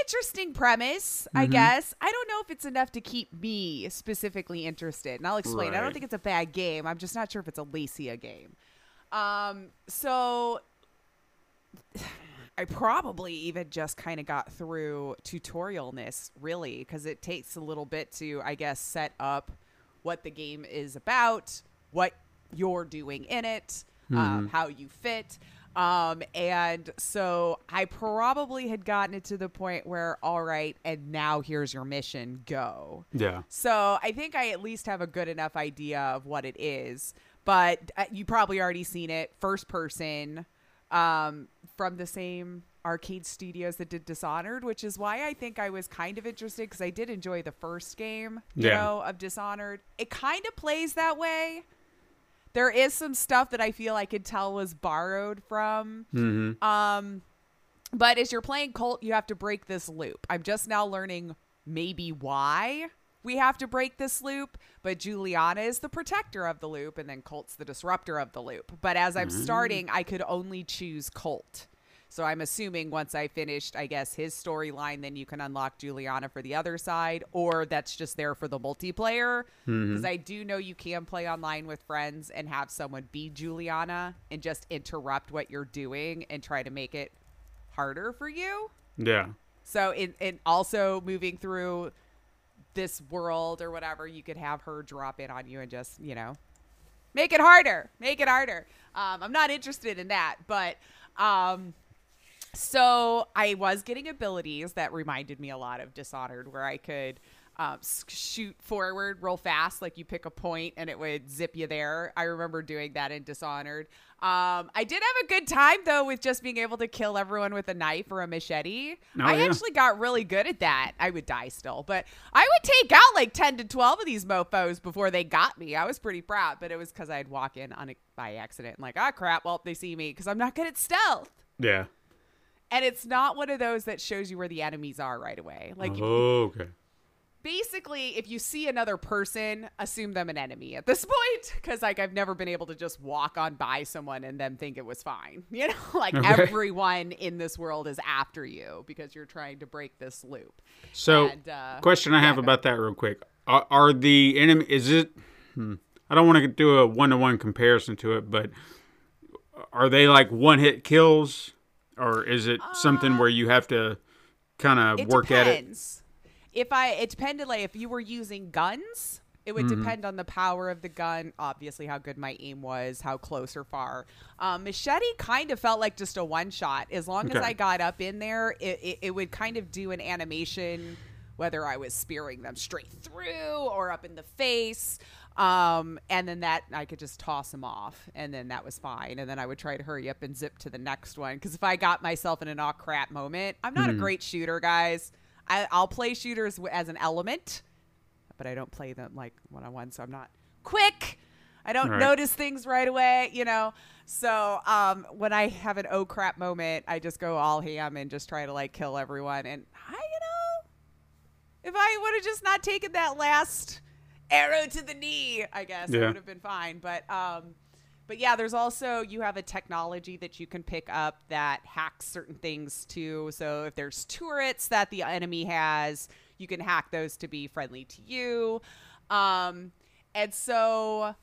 interesting premise, Mm-hmm. I guess. I don't know if it's enough to keep me specifically interested, and I'll explain. I don't think it's a bad game. I'm just not sure if it's a Lacia game. Um, so <sighs> I probably even just kind of got through tutorialness, really, because it takes a little bit to, I guess, set up what the game is about, what you're doing in it, um, how you fit. Um, and so I probably had gotten it to the point where, all right, and now here's your mission, go. Yeah. So I think I at least have a good enough idea of what it is. But uh, you probably already seen it, first person, um, from the same Arkane Studios that did Dishonored, which is why I think I was kind of interested because I did enjoy the first game, you Yeah. know, of Dishonored. It kind of plays that way. There is some stuff that I feel I could tell was borrowed from. Um, but as you're playing Colt, you have to break this loop. I'm just now learning maybe why we have to break this loop, but Julianna is the protector of the loop, and then Colt's the disruptor of the loop. But as I'm starting, I could only choose Colt. So I'm assuming once I finished, I guess, his storyline, then you can unlock Julianna for the other side, or that's just there for the multiplayer. Because I do know you can play online with friends and have someone be Julianna and just interrupt what you're doing and try to make it harder for you. Yeah. So in in also moving through this world or whatever, you could have her drop in on you and just you know make it harder, make it harder. Um, I'm not interested in that, but um, so I was getting abilities that reminded me a lot of Dishonored, where I could um, shoot forward real fast, like you pick a point and it would zip you there. I remember doing that in Dishonored. Um, I did have a good time though with just being able to kill everyone with a knife or a machete. Oh, I yeah. actually got really good at that. I would die still, but I would take out like 10 to 12 of these mofos before they got me. I was pretty proud, but it was because I'd walk in on by accident and like, ah, crap, well, they see me because I'm not good at stealth. Yeah. And it's not one of those that shows you where the enemies are right away. Like, Oh, okay. basically, if you see another person, assume them an enemy at this <laughs> point. Because, like, I've never been able to just walk on by someone and then think it was fine. <laughs> You know, <laughs> like Okay. everyone in this world is after you because you're trying to break this loop. So, And, uh, question I yeah, have about that real quick: Are, are the enemy? Is it? Hmm, I don't want to do a one-to-one comparison to it, but are they like one-hit kills, or is it something where you have to kind of work at it? If I, it depended. Like, if you were using guns, it would Mm-hmm. depend on the power of the gun. Obviously, how good my aim was, how close or far. Um, machete kind of felt like just a one shot. As long as I got up in there, it, it, it would kind of do an animation, whether I was spearing them straight through or up in the face. Um, and then that I could just toss them off, and then that was fine. And then I would try to hurry up and zip to the next one because if I got myself in an all crap moment, I'm not a great shooter, guys. I, I'll play shooters as an element, but I don't play them like one on one. So I'm not quick. I don't Right. notice things right away, you know. So um, when I have an oh crap moment, I just go all ham and just try to like kill everyone. And I, you know, if I would have just not taken that last arrow to the knee, I guess it would have been fine. But um, but yeah, there's also you have a technology that you can pick up that hacks certain things too. So if there's turrets that the enemy has, you can hack those to be friendly to you. Um, and so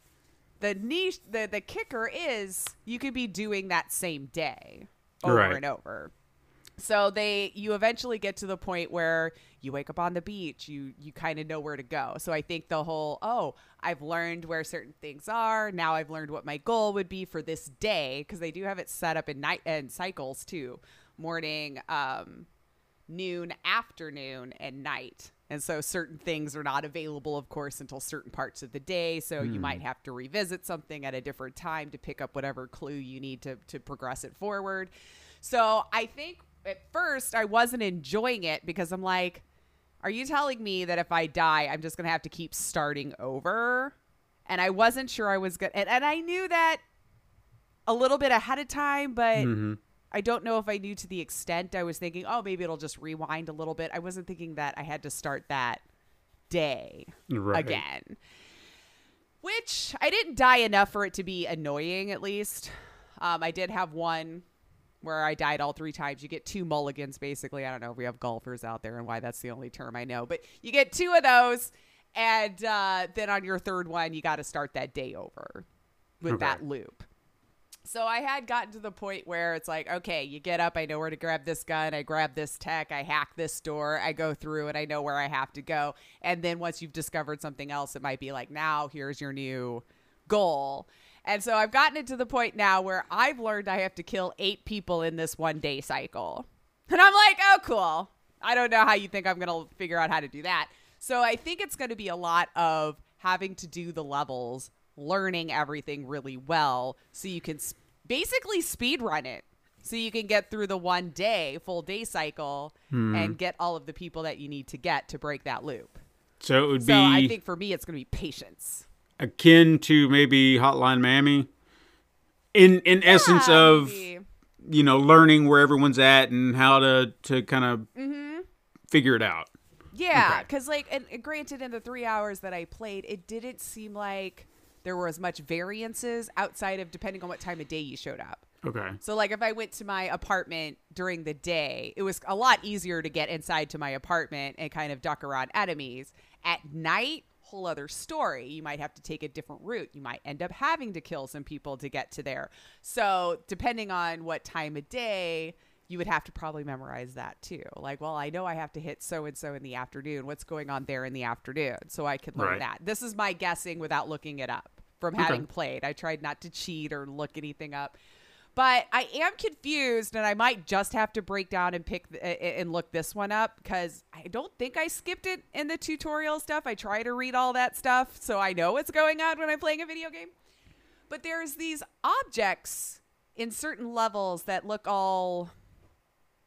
the niche, the the kicker is you could be doing that same day over Right. and over. So they you eventually get to the point where you wake up on the beach, you you kind of know where to go. So I think the whole oh, I've learned where certain things are. Now I've learned what my goal would be for this day because they do have it set up in night and cycles too. Morning, um noon, afternoon, and night. And so certain things are not available, of course, until certain parts of the day. So you might have to revisit something at a different time to pick up whatever clue you need to, to progress it forward. So I think at first I wasn't enjoying it because I'm like, are you telling me that if I die, I'm just going to have to keep starting over? And I wasn't sure I was good. And, and I knew that a little bit ahead of time, but I don't know if I knew to the extent I was thinking, oh, maybe it'll just rewind a little bit. I wasn't thinking that I had to start that day Right. again. Which I didn't die enough for it to be annoying, at least. Um, I did have one where I died all three times. You get two mulligans, basically. I don't know if we have golfers out there and why that's the only term I know, but you get two of those. And uh, then on your third one, you got to start that day over with Okay. that loop. So I had gotten to the point where it's like, okay, you get up, I know where to grab this gun, I grab this tech, I hack this door, I go through and I know where I have to go. And then once you've discovered something else, it might be like, now here's your new goal. And so I've gotten it to the point now where I've learned I have to kill eight people in this one day cycle. And I'm like, oh, cool. I don't know how you think I'm going to figure out how to do that. So I think it's going to be a lot of having to do the levels, learning everything really well so you can s- basically speed run it So you can get through the one day, full day cycle Hmm. and get all of the people that you need to get to break that loop. So it would be So I think for me, it's going to be patience. Akin to maybe Hotline Miami. In in essence of maybe. you know learning where everyone's at and how to to kind of Mm-hmm. figure it out. Yeah, Okay. because like, and and granted, in the three hours that I played, it didn't seem like there were as much variances outside of depending on what time of day you showed up. Okay. So like, if I went to my apartment during the day, it was a lot easier to get inside to my apartment and kind of duck around enemies. At night, whole other story. You might have to take a different route. You might end up having to kill some people to get to there. So depending on what time of day. You would have to probably memorize that too. Like, well, I know I have to hit so and so in the afternoon. What's going on there in the afternoon? So I could learn Right. that. This is my guessing without looking it up from having played. I tried not to cheat or look anything up. But I am confused, and I might just have to break down and pick and look this one up because I don't think I skipped it in the tutorial stuff. I try to read all that stuff so I know what's going on when I'm playing a video game. But there's these objects in certain levels that look all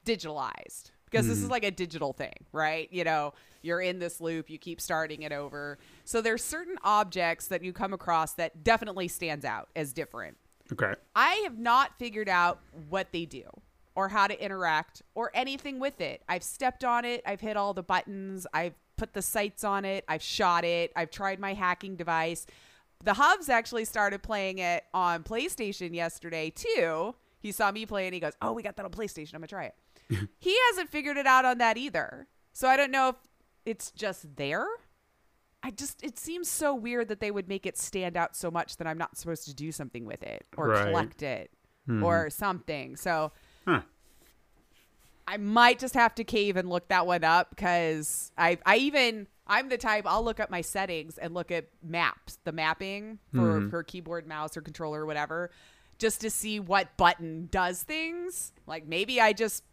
digitalized because this is hmm. like a digital thing, right? You know, you're in this loop, you keep starting it over. So there's certain objects that you come across that definitely stands out as different. Okay. I have not figured out what they do or how to interact or anything with it. I've stepped on it, I've hit all the buttons, I've put the sights on it, I've shot it, I've tried my hacking device. The Hubs actually started playing it on PlayStation yesterday too. He saw me play and he goes, "Oh, we got that on PlayStation. I'm going to try it." <laughs> he hasn't figured it out on that either. So I don't know if it's just there. I just it seems so weird that they would make it stand out so much that I'm not supposed to do something with it or Right. collect it hmm. or something. So Huh. I might just have to cave and look that one up because I I even I'm the type I'll look up my settings and look at maps, the mapping for hmm. her keyboard, mouse, or controller or whatever, just to see what button does things. Like maybe I just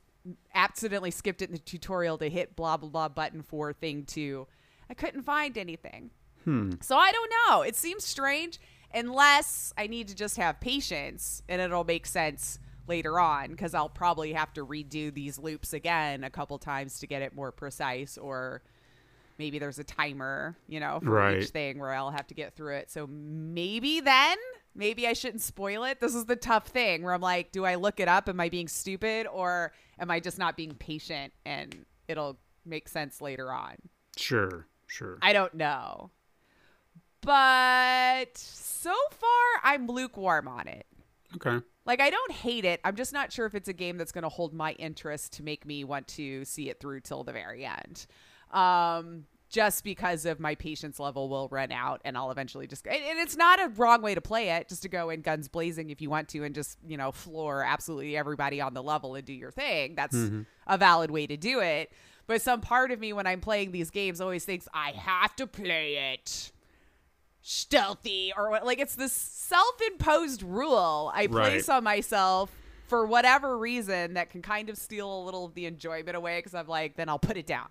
accidentally skipped it in the tutorial to hit blah blah blah button for thing two. I couldn't find anything. Hmm. So I don't know. It seems strange unless I need to just have patience and it'll make sense later on because I'll probably have to redo these loops again a couple times to get it more precise or maybe there's a timer, you know, for Right. each thing where I'll have to get through it. So maybe then, maybe I shouldn't spoil it. This is the tough thing where I'm like, do I look it up? Am I being stupid or am I just not being patient and it'll make sense later on? Sure. Sure. I don't know. But so far, I'm lukewarm on it. Okay. Like, I don't hate it. I'm just not sure if it's a game that's going to hold my interest to make me want to see it through till the very end. Um, just because of my patience level will run out and I'll eventually just and, and it's not a wrong way to play it just to go in guns blazing if you want to and just you know floor absolutely everybody on the level and do your thing that's a valid way to do it but some part of me when I'm playing these games always thinks I have to play it. Stealthy or what like it's this self-imposed rule I place on myself for whatever reason that can kind of steal a little of the enjoyment away because I'm like then I'll put it down.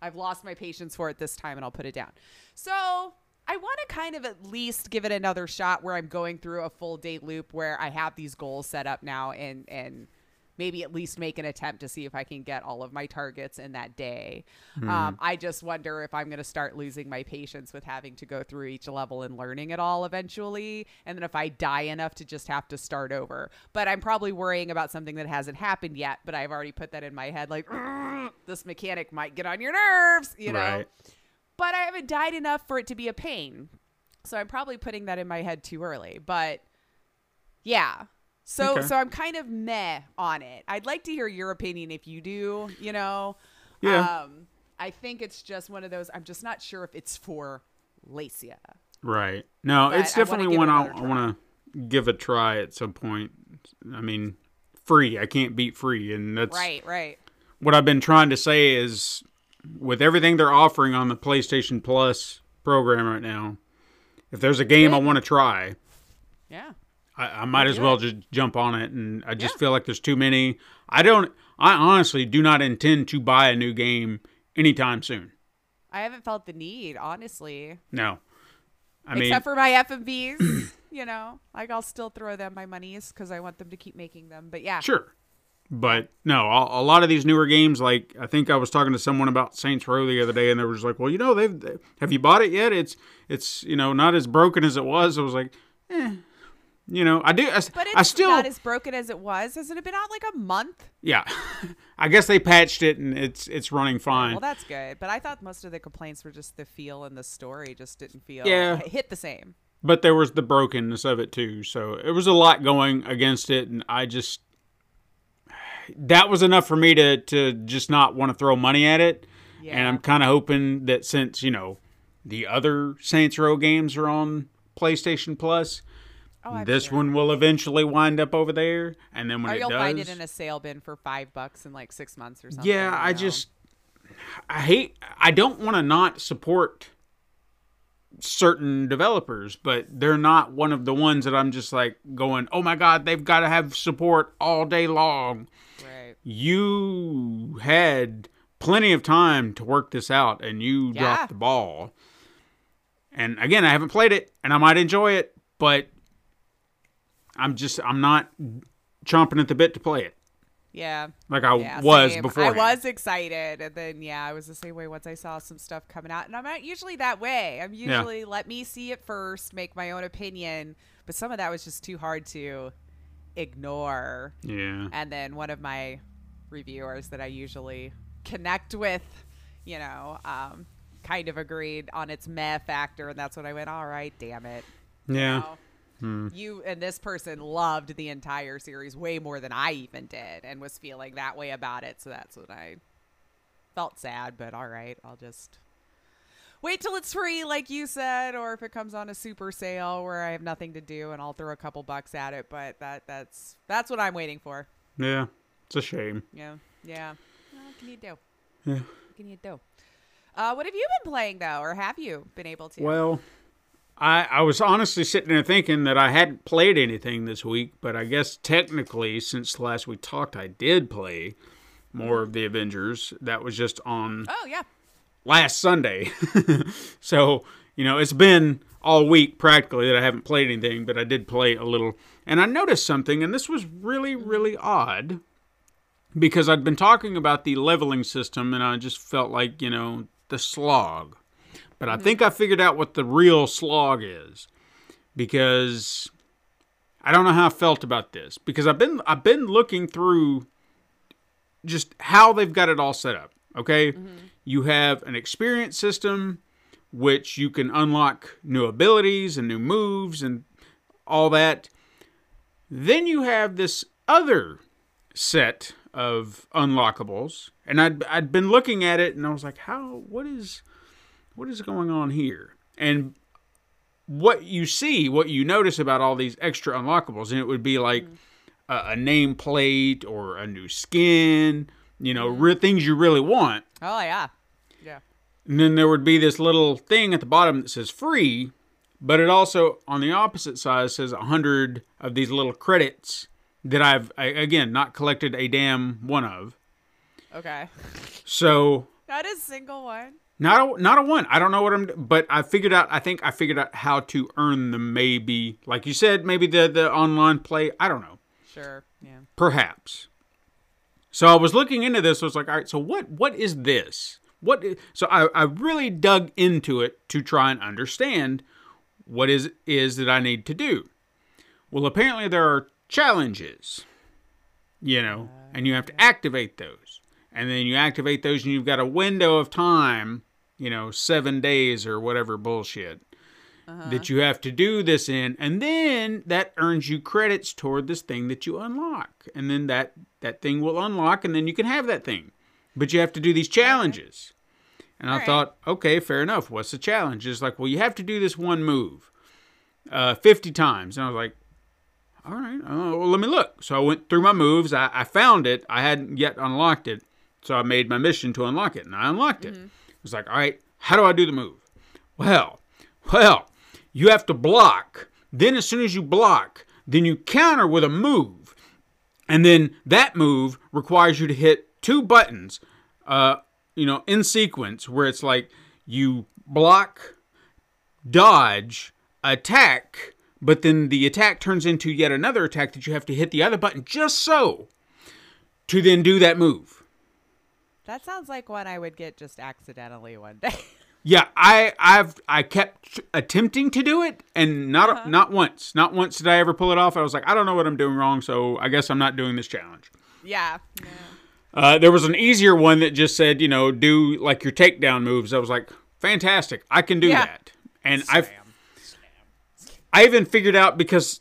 I've lost my patience for it this time and I'll put it down. So I want to kind of at least give it another shot where I'm going through a full day loop where I have these goals set up now and and maybe at least make an attempt to see if I can get all of my targets in that day. Um, I just wonder if I'm going to start losing my patience with having to go through each level and learning it all eventually. And then if I die enough to just have to start over. But I'm probably worrying about something that hasn't happened yet, but I've already put that in my head like, this mechanic might get on your nerves, you know? Right. But I haven't died enough for it to be a pain. So I'm probably putting that in my head too early. But yeah. So Okay. so I'm kind of meh on it. I'd like to hear your opinion if you do, you know. Yeah. Um I think it's just one of those I'm just not sure if it's for Lacia. Right. No, But it's definitely one I, want to give a try at some point. I mean, free. I can't beat free, and that's Right, right. what I've been trying to say is with everything they're offering on the PlayStation Plus program right now, if there's a game I want to try, Yeah. I, I might as well just jump on it. And I just Yeah. feel like there's too many. I don't. I honestly do not intend to buy a new game anytime soon. I haven't felt the need, honestly. No. I mean, Except for my FMVs, <clears throat> you know, like I'll still throw them my monies because I want them to keep making them. But yeah, Sure. But no, a, a lot of these newer games, like I think I was talking to someone about Saints Row the other day, and they were just like, "Well, you know, they've they, have you bought it yet? It's it's you know not as broken as it was." I was like, "Eh, you know, I do. I, but it's I still, not as broken as it was. Hasn't it been out like a month? yeah, <laughs> I guess they patched it and it's it's running fine. Well, that's good. But I thought most of the complaints were just the feel and the story just didn't feel Yeah. hit the same. but there was the brokenness of it too. So it was a lot going against it, and I just that was enough for me to to just not want to throw money at it. Yeah. And I'm kind of hoping that since you know the other Saints Row games are on PlayStation Plus, Oh, this one will eventually wind up over there. And then when Or it you'll does, find it in a sale bin for five bucks in like six months or something. yeah, you I know? just I hate I don't want to not support certain developers, but they're not one of the ones that I'm just like going, "Oh my god, they've got to have support all day long." right. You had plenty of time to work this out and you Yeah. dropped the ball. And again, I haven't played it and I might enjoy it, but I'm just I'm not chomping at the bit to play it Yeah. like I Yeah, was before. I was excited, and then yeah, I was the same way once I saw some stuff coming out. And I'm not usually that way. I'm usually let me see it first, make my own opinion. But some of that was just too hard to ignore. Yeah. And then one of my reviewers that I usually connect with, you know, um, kind of agreed on its meh factor, and that's when I went, all right, damn it. Yeah. know? You and this person loved the entire series way more than I even did and was feeling that way about it. So that's when I felt sad, but all right, I'll just wait till it's free, like you said, or if it comes on a super sale where I have nothing to do and I'll throw a couple bucks at it. But that that's that's what I'm waiting for. Yeah. It's a shame. Yeah. Yeah. Well, what can you do? Yeah. What can you do? Uh, what have you been playing though, or have you been able to? Well, I I was honestly sitting there thinking that I hadn't played anything this week, but I guess technically since last we talked I did play more of the Avengers. That was just on oh yeah. last Sunday. <laughs> so, you know, it's been all week practically that I haven't played anything, but I did play a little. And I noticed something, and this was really, really odd because I'd been talking about the leveling system, and I just felt like, you know, the slog. But I mm-hmm. think I figured out what the real slog is because I don't know how I felt about this because I've been I've been looking through just how they've got it all set up. Okay, mm-hmm. you have an experience system which you can unlock new abilities and new moves and all that. Then you have this other set of unlockables, and I'd I'd been looking at it and I was like, how what is what is going on here? And what you see, what you notice about all these extra unlockables, and it would be like mm-hmm. a, a nameplate or a new skin, you know, re- mm-hmm. things you really want. Oh yeah. Yeah. And then there would be this little thing at the bottom that says free, but it also, on the opposite side, says 100 of these little credits that I've, I, again, not collected a damn one of. Okay. So, <laughs> Not a single one. Not a, not a one. I don't know what I'm, but I figured out, I think I figured out how to earn them maybe, like you said, maybe the, the online play. I don't know. Sure. Yeah. Perhaps. So I was looking into this. I was like, all right, so what what is this? What? So I, I really dug into it to try and understand what is is that I need to do. Well, apparently there are challenges, you know, uh, and you have to activate those. And then you activate those, and you've got a window of time, you know, seven days or whatever bullshit that you have to do this in and then that earns you credits toward this thing that you unlock and then that that thing will unlock and then you can have that thing. But you have to do these challenges. And i Alright. thought okay fair enough what's the challenge? It's like well you have to do this one move uh, 50 times. And i was like all right uh, well let me look. So i went through my moves I, I found it i hadn't yet unlocked it so i made my mission to unlock it and i unlocked it. It was like all right how do i do the move well well, you have to block. Then, as soon as you block, then you counter with a move. And then that move requires you to hit two buttons, uh, you know, in sequence, where it's like you block, dodge, attack, but then the attack turns into yet another attack that you have to hit the other button just so to then do that move. That sounds like one I would get just accidentally one day. <laughs> Yeah, I I've I kept attempting to do it and not not once. Not once did I ever pull it off. I was like, I don't know what I'm doing wrong, so I guess I'm not doing this challenge. yeah. Uh, there was an easier one that just said, you know, do like your takedown moves. I was like, fantastic, I can do Yeah. that. And I've I even figured out because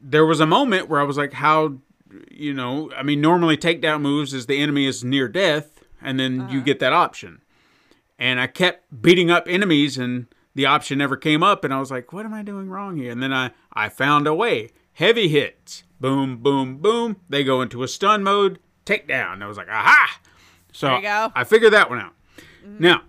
there was a moment where I was like, how, you know, I mean, normally takedown moves is the enemy is near death, and then you uh-huh. get that option. And I kept beating up enemies, and the option never came up, and I was like, what am I doing wrong here? And then I, I found a way. Heavy hits, boom, boom, boom. They go into a stun mode, takedown. I was like, aha! So There you go. I figured that one out. Mm-hmm. Now,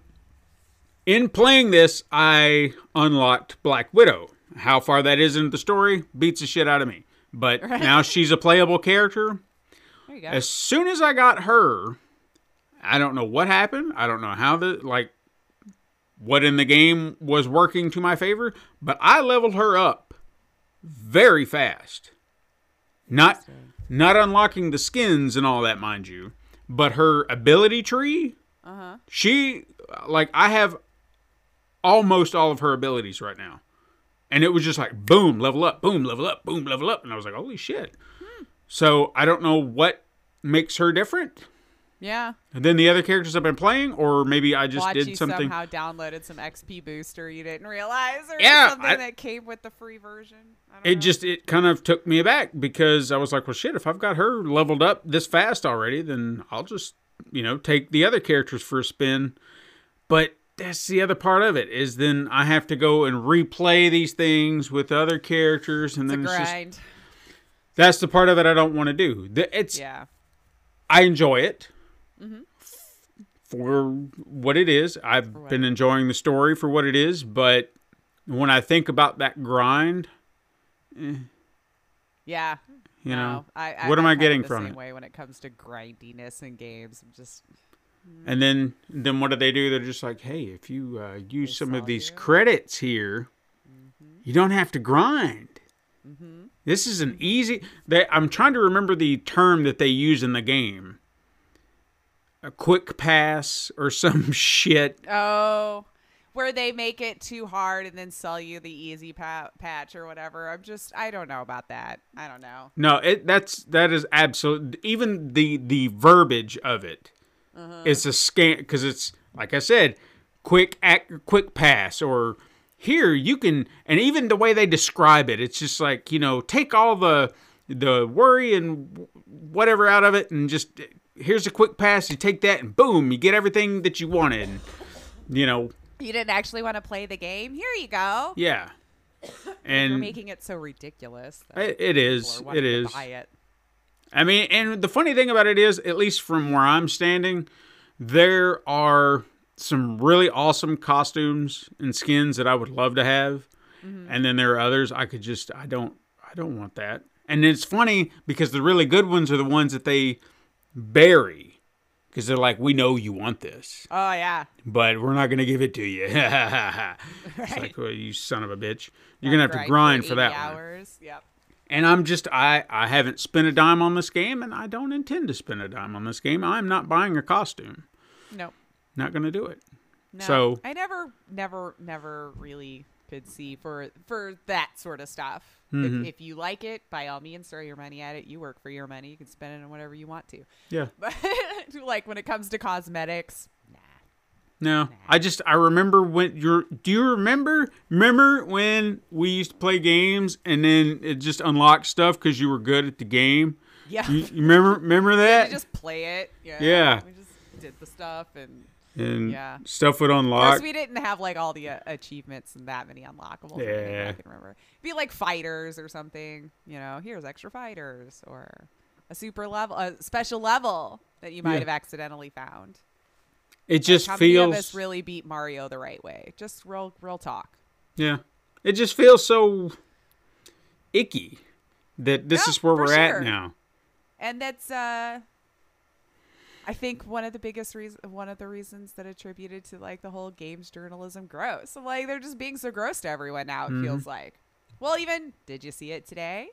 in playing this, I unlocked Black Widow. How far that is into the story beats the shit out of me. But <laughs> now she's a playable character. There you go. As soon as I got her, I don't know what happened. I don't know how the like what in the game was working to my favor, but I leveled her up very fast. Not not unlocking the skins and all that, mind you, but her ability tree. Uh-huh. She like I have almost all of her abilities right now. And it was just like boom, level up, boom, level up, boom, level up, and I was like, "Holy shit." So, I don't know what makes her different yeah. And then the other characters I've been playing or maybe I just Watch did you something somehow downloaded some XP booster you didn't realize, or Yeah, something I- that came with the free version. I don't it know. just it kind of took me aback because I was like, well, shit, if I've got her leveled up this fast already, then I'll just you know take the other characters for a spin. But that's the other part of it is then I have to go and replay these things with other characters, and it's then it's just that's the part of it I don't want to do. It's yeah. I enjoy it Mm-hmm. for what it is. I've what been enjoying the story for what it is, but when I think about that grind, Yeah. you no, know, I, I, what am I'm I getting from it? way when it comes to grindiness in games. I'm just And then then what do they do? They're just like, hey, if you uh, use some of these you. credits here, you don't have to grind. Mm-hmm. This is an easy. They, I'm trying to remember the term that they use in the game. A quick pass or <laughs> some shit. oh, where they make it too hard and then sell you the easy pa- patch or whatever. I'm just I don't know about that. I don't know. No, it that's that is absolute. Even the the verbiage of it, uh-huh. it's a scam because it's like I said, quick act, quick pass, or here you can, and even the way they describe it, it's just like you know, take all the the worry and whatever out of it, and just here's a quick pass. You take that, and boom, you get everything that you wanted. You know, You didn't actually want to play the game. Here you go. yeah. And You're making it so ridiculous. it, it is, it is. Buy it. I mean, and the funny thing about it is, at least from where I'm standing, there are some really awesome costumes and skins that I would love to have, mm-hmm. and then there are others I could just I don't I don't want that. And it's funny because the really good ones are the ones that they bury because they're like, we know you want this, Oh yeah. but we're not gonna give it to you. <laughs> It's like, well, you son of a bitch, you're gonna have to grind for, 80 that one. hours. Yep. And I'm just I I haven't spent a dime on this game, and I don't intend to spend a dime on this game. I'm not buying a costume. No. Not gonna do it. No. So- I never, never, never really could see for for that sort of stuff. Mm-hmm. If, if you like it, by all means, throw your money at it. You work for your money. You can spend it on whatever you want to. Yeah. <laughs> But like when it comes to cosmetics, nah. No, I just I remember when you're. Do you remember? Remember when we used to play games and then it just unlocked stuff because you were good at the game? Yeah. You, you remember? Remember <laughs> that? just play it. Yeah. Yeah. We just did the stuff and. And yeah. stuff would Of unlock. course, we didn't have like all the uh, achievements and that many unlockables. Yeah. I can remember. Be like fighters or something. You know, here's extra fighters or a super level, a special level that you might Yeah. have accidentally found. it just How many of feels. us really beat Mario the right way? Just real, real talk. Yeah. It just feels so icky that this Yeah, is where we're sure. at now. And that's uh I think one of the biggest reasons, one of the reasons that attributed to like the whole games journalism gross. Like they're just being so gross to everyone now. It feels like. Well, even did you see it today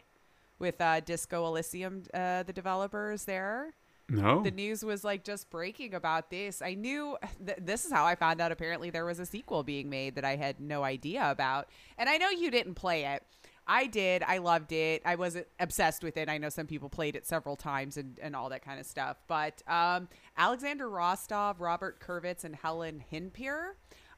with uh, Disco Elysium, uh, the developers there? No. the news was like just breaking about this. I knew <sighs> th- this is how I found out. Apparently, there was a sequel being made that I had no idea about. And I know you didn't play it. I did. I loved it. I wasn't obsessed with it. I know some people played it several times and, and all that kind of stuff. But um, Alexander Rostov, Robert Kurvitz, and Helen Hindpere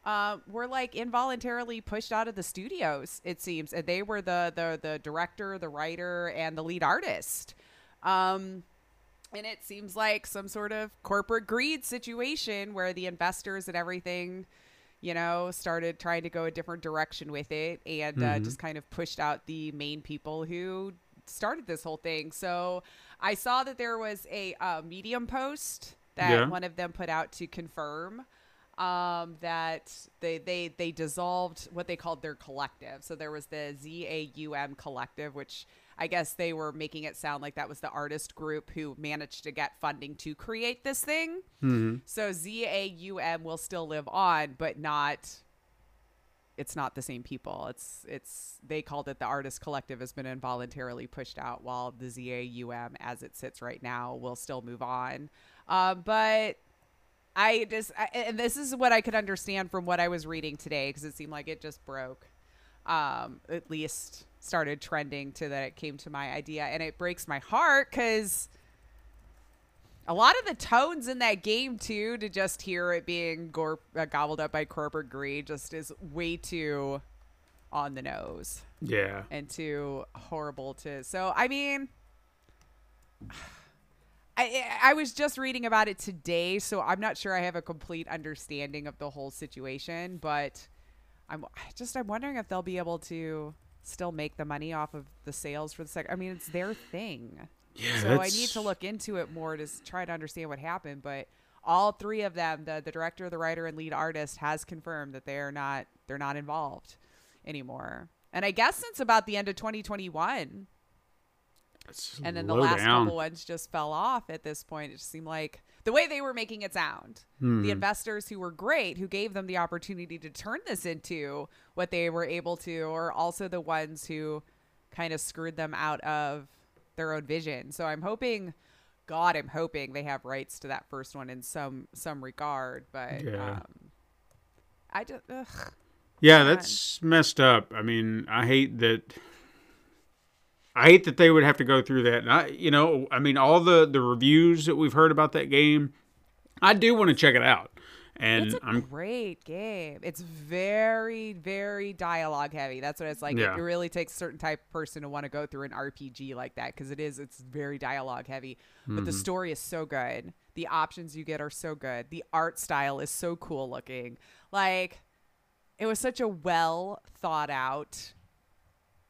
uh, were like involuntarily pushed out of the studios. It seems, and they were the the the director, the writer, and the lead artist. Um, and it seems like some sort of corporate greed situation where the investors and everything you know started trying to go a different direction with it and uh, just kind of pushed out the main people who started this whole thing so i saw that there was a uh, medium post that Yeah. one of them put out to confirm um, that they, they they dissolved what they called their collective. So there was the ZAUM collective, which I guess they were making it sound like that was the artist group who managed to get funding to create this thing. So ZAUM will still live on, but not. It's not the same people. It's it's they called it the artist collective has been involuntarily pushed out, while the ZAUM, as it sits right now, will still move on. Um, but I just, I, and this is what I could understand from what I was reading today because it seemed like it just broke. Um, at least started trending to that it came to my idea, and it breaks my heart because a lot of the tones in that game too, to just hear it being gor- uh, gobbled up by corporate greed, just is way too on the nose yeah. and too horrible to. So I mean, <sighs> I I was just reading about it today, so I'm not sure I have a complete understanding of the whole situation, but I'm just I'm wondering if they'll be able to still make the money off of the sales for the second. I mean, it's their thing. Yeah. So I need to look into it more to try to understand what happened, but all three of them, the the director, the writer, and lead artist, has confirmed that they are not they're not involved anymore. And I guess since about the end of 2021, that's and then the last down. couple ones just fell off at this point. It just seemed like the way they were making it sound. Hmm. The investors who were great, who gave them the opportunity to turn this into what they were able to, or also the ones who kind of screwed them out of their own vision. So I'm hoping, God, I'm hoping they have rights to that first one in some some regard. But Yeah. um, I just ugh. Yeah, God. that's messed up. I mean, I hate that. I hate that they would have to go through that. And I, you know, I mean, all the the reviews that we've heard about that game, I do want to check it out, and It's a I'm great game. It's very, very dialogue heavy. That's what it's like. Yeah. It really takes a certain type of person to want to go through an RPG like that because it is. It's very dialogue heavy. But Mm-hmm. the story is so good. The options you get are so good. The art style is so cool looking. Like, it was such a well thought out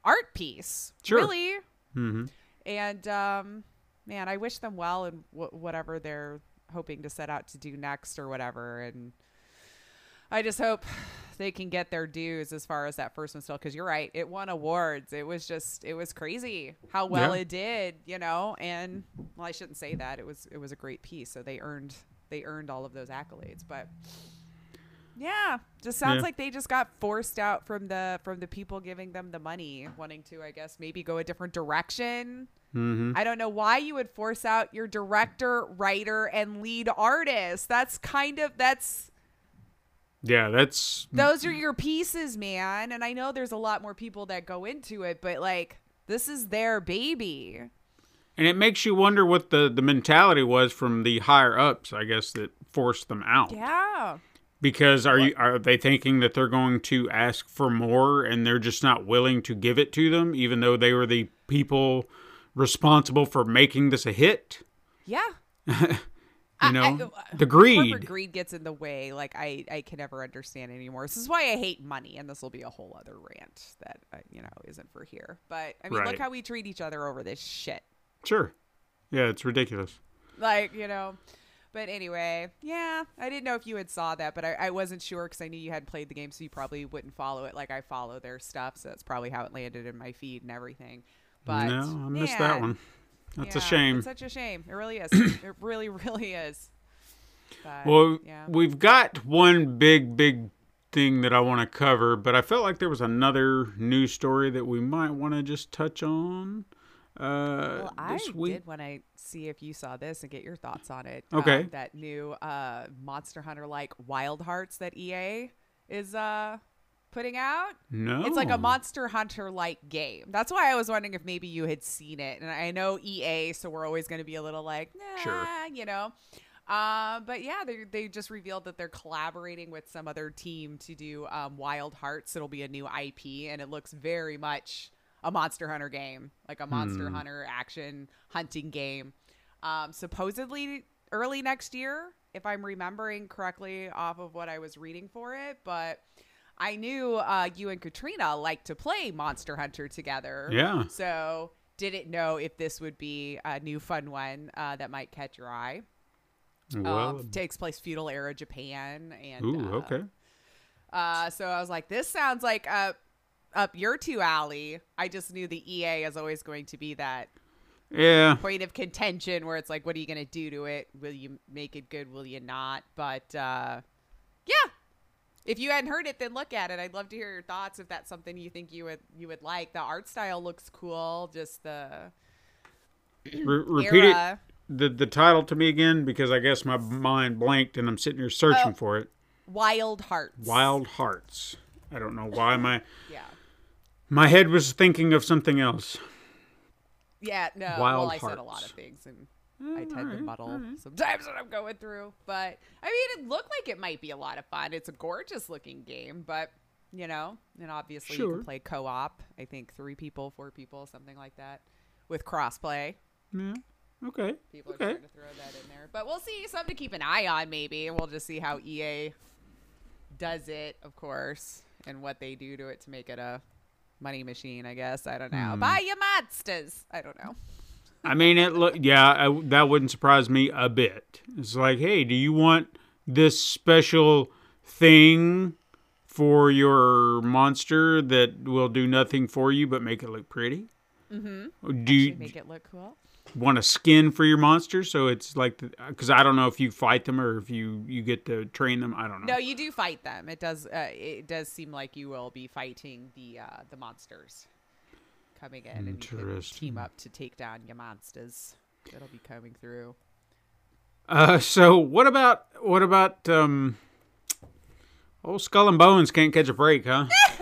art piece. Sure. Really. hmm And um, man, I wish them well in wh- whatever they're hoping to set out to do next or whatever. And I just hope they can get their dues as far as that first one still. Because you're right, it won awards. It was just, it was crazy how well Yeah. it did, you know. And well, I shouldn't say that. It was, it was a great piece. So they earned, they earned all of those accolades. But yeah, just sounds Yeah. like they just got forced out from the from the people giving them the money, wanting to, I guess, maybe go a different direction. hmm I don't know why you would force out your director, writer, and lead artist. That's kind of that's Yeah, that's those are your pieces, man. And I know there's a lot more people that go into it, but like this is their baby. and it makes you wonder what the the mentality was from the higher ups, I guess, that forced them out. Yeah. Because are you are they thinking that they're going to ask for more and they're just not willing to give it to them, even though they were the people responsible for making this a hit? Yeah. <laughs> You know, I- the greed. greed gets in the way. Like I, I can never understand anymore. This is why I hate money, and this will be a whole other rant that uh, you know isn't for here. But I mean, look how we treat each other over this shit. Sure. Yeah, it's ridiculous. like you know but anyway yeah i didn't know if you had saw that but i, I wasn't sure because i knew you hadn't played the game so you probably wouldn't follow it like i follow their stuff so that's probably how it landed in my feed and everything but no, I missed that one. That's a shame. It's such a shame. It really is. <coughs> it really, really is. But, Well, yeah. we've got one big, big thing that I want to cover, but I felt like there was another news story that we might want to just touch on. Uh, Well, I this week. did want to see if you saw this and get your thoughts on it. Okay. Um, that new uh, Monster Hunter like Wild Hearts that EA is uh, putting out. No, It's like a Monster Hunter like game. That's why I was wondering if maybe you had seen it. And I know EA, so we're always going to be a little like, nah, Sure. you know. Uh, but yeah, they they just revealed that they're collaborating with some other team to do um, Wild Hearts. It'll be a new IP, and it looks very much a Monster Hunter game, like a Monster Hmm. Hunter action hunting game. Um, supposedly early next year, if I'm remembering correctly off of what I was reading for it. But I knew uh, you and Katrina like to play Monster Hunter together. Yeah. So didn't know if this would be a new fun one uh, that might catch your eye. well, um, takes place feudal era Japan, and ooh, uh, okay. uh, so I was like, this sounds like up up your two alley. I just knew the EA is always going to be that Yeah, point of contention where it's like, what are you going to do to it? Will you make it good? Will you not? But uh, yeah, if you hadn't heard it, then look at it. I'd love to hear your thoughts if that's something you think you would you would like. The art style looks cool. Just the <clears throat> Re- repeat it. The the title to me again because I guess my mind blanked and I'm sitting here searching Oh. for it. Wild Hearts. Wild Hearts. I don't know why my <laughs> Yeah. My head was thinking of something else. Yeah, no. Wild well, I said a lot of things, and I tend to muddle sometimes when I'm going through. But I mean, it looked like it might be a lot of fun. It's a gorgeous looking game, but you know, and obviously you can play co-op. I think three people, four people, something like that, with crossplay. Yeah. Okay. People are okay. trying to throw that in there, but we'll see. Something to keep an eye on, maybe, and we'll just see how EA does it, of course, and what they do to it to make it a money machine. I guess I don't know. Hmm. Buy your monsters. I don't know. I mean, it look. Yeah, I, that wouldn't surprise me a bit. It's like, hey, do you want this special thing for your monster that will do nothing for you but make it look pretty? Mm-hmm. Do you Make it look cool. Want a skin for your monster? So it's like, because I don't know if you fight them or if you you get to train them. I don't know. No, you do fight them. It does. Uh, it does seem like you will be fighting the uh, the monsters coming in, and you can team up to take down your monsters. That'll be coming through. Uh, so what about what about um, old Skull and Bones can't catch a break, huh? <laughs> <laughs>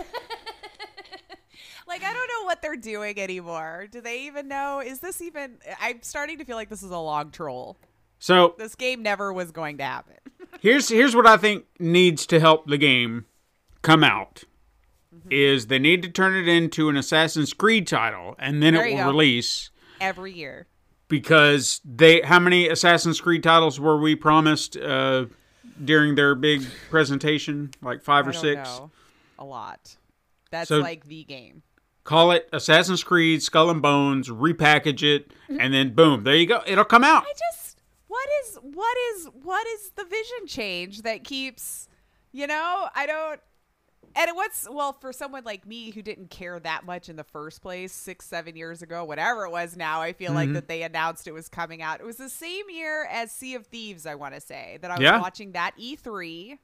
Like I don't what they're doing anymore. Do they even know? Is this even? I'm starting to feel like this is a long troll. So This game never was going to happen. <laughs> here's here's what I think needs to help the game come out Mm-hmm. is they need to turn it into an Assassin's Creed title and then There it will go. release Every year. because they how many Assassin's Creed titles were we promised uh, during their big presentation like 5 or I don't 6 know. A lot. That's So- like the game. Call it Assassin's Creed Skull and Bones repackage it and then boom there you go it'll come out I just what is what is what is the vision change that keeps you know I don't and what's well for someone like me who didn't care that much in the first place six seven years ago whatever it was now I feel Mm-hmm. like that they announced it was coming out it was the same year as Sea of Thieves I want to say that I was Yeah. watching that E3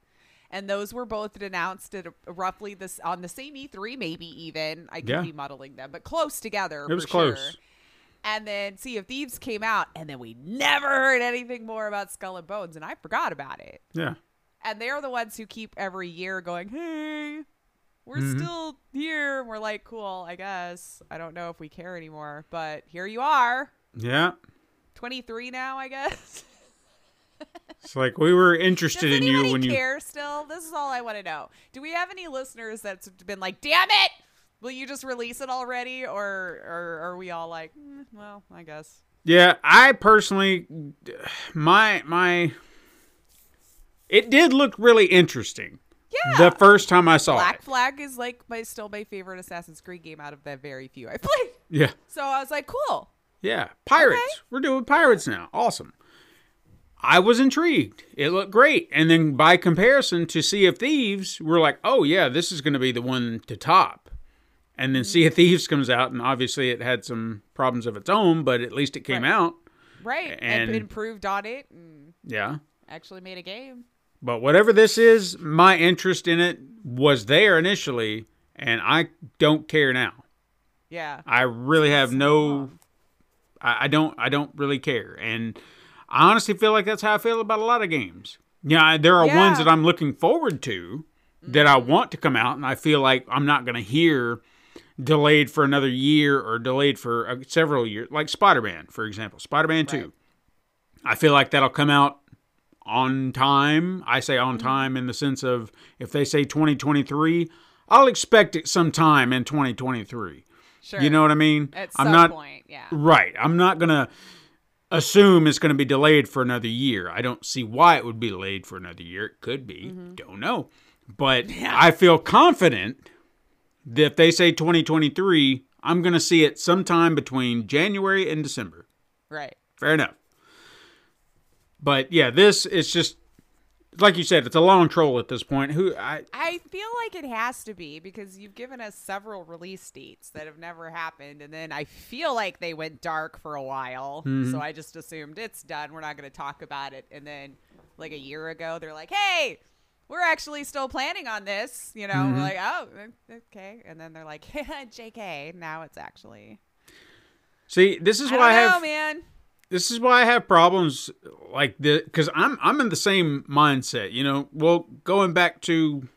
and those were both announced at roughly this on the same E3 maybe even I could Yeah. be muddling them but close together It was for sure. close. And then Sea of Thieves came out, and then we never heard anything more about Skull and Bones, and I forgot about it. yeah And they're the ones who keep every year going, hey, we're Mm-hmm. still here. We're like, cool, I guess. I don't know if we care anymore, but here you are. yeah 23 now, I guess. <laughs> it's like we were Does interested in you when you care still? This is all I want to know. Do we have any listeners that's been like, damn it, will you just release it already? Or, or are we all like, "Mm, well, I guess. Yeah, I personally, my my, it did look really interesting. Yeah. The first time I saw it. Black it. Flag is like my still my favorite Assassin's Creed game out of the very few I <laughs> played. Yeah, So I was like, cool. yeah, pirates. Okay. We're doing pirates now. Awesome. I was intrigued. It looked great, and then by comparison to Sea of Thieves, we're like, oh yeah, this is going to be the one to top. And then Sea of mm-hmm. Thieves comes out, and obviously it had some problems of its own, but at least it came Right. out. Right. And- And, improved on it and Yeah. actually made a game. But whatever this is, my interest in it was there initially, and I don't care now. Yeah. I really have no. I, I don't. I don't really care, and I honestly feel like that's how I feel about a lot of games. Yeah, there are ones that I'm looking forward to that I want to come out, and I feel like I'm not going to hear delayed for another year or delayed for uh, several years, like Spider Man, for example. Spider Man Two. I feel like that'll come out on time. I say on time in the sense of if they say 2023, I'll expect it sometime in 2023. Sure. You know what I mean? At I'm some not point, yeah. right. I'm not gonna assume it's gonna be delayed for another year. I don't see why it would be delayed for another year. It could be. Mm-hmm. Don't know. But <laughs> I feel confident that if they say 2023, I'm gonna see it sometime between January and December. Right. Fair enough. But yeah, this is just like you said, it's a long troll at this point. Who I I feel like it has to be because you've given us several release dates that have never happened, and then I feel like they went dark for a while. Mm-hmm. So I just assumed it's done. We're not going to talk about it. And then, like a year ago, they're like, "Hey, we're actually still planning on this." You know, Mm-hmm. we're like, "Oh, okay." And then they're like, <laughs> "Jk, now it's actually." see. This is I why I know, have man. This is why I have problems like this because I'm I'm in the same mindset. You know, well, going back to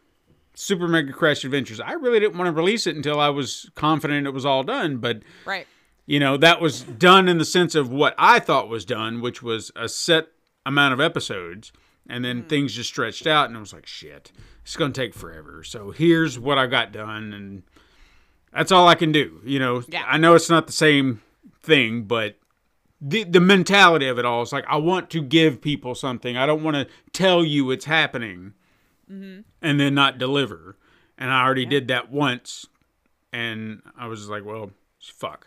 Super Mega Crash Adventures, I really didn't want to release it until I was confident it was all done. But Right. you know, that was done in the sense of what I thought was done, which was a set amount of episodes, and then mm. things just stretched out, and I was like, shit, it's gonna take forever. So here's what I got done, and that's all I can do. You know, Yeah. I know it's not the same thing, but the the mentality of it all is like I want to give people something. I don't want to tell you it's happening mm-hmm. and then not deliver. And I already did that once, and I was like, well, fuck.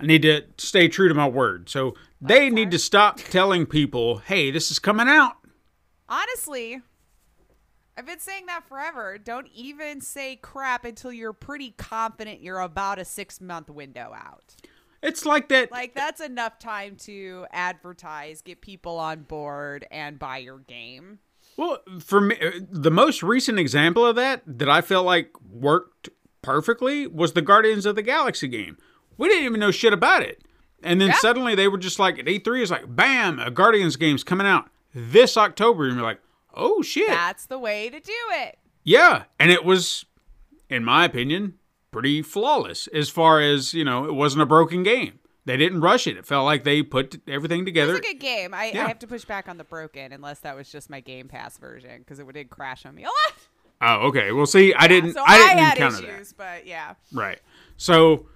I need to stay true to my word. So they need to stop telling people, hey, this is coming out. Honestly, I've been saying that forever. Don't even say crap until you're pretty confident you're about a six month window out. It's like that. Like, that's enough time to advertise, get people on board, and buy your game. Well, for me, uh, the most recent example of that that I felt like worked perfectly was the Guardians of the Galaxy game. We didn't even know shit about it. And then Yeah. suddenly they were just like, at E3 is like, bam, a Guardians game's coming out this October. And you're like, oh shit. That's the way to do it. Yeah. And it was, in my opinion, pretty flawless as far as, you know, it wasn't a broken game. They didn't rush it. It felt like they put everything together. It's a good game. I, Yeah. I have to push back on the broken, unless that was just my Game Pass version, because it did crash on me a lot. oh, okay. Well, see, I didn't, So I I, didn't had encounter that. issues, but yeah. Right. So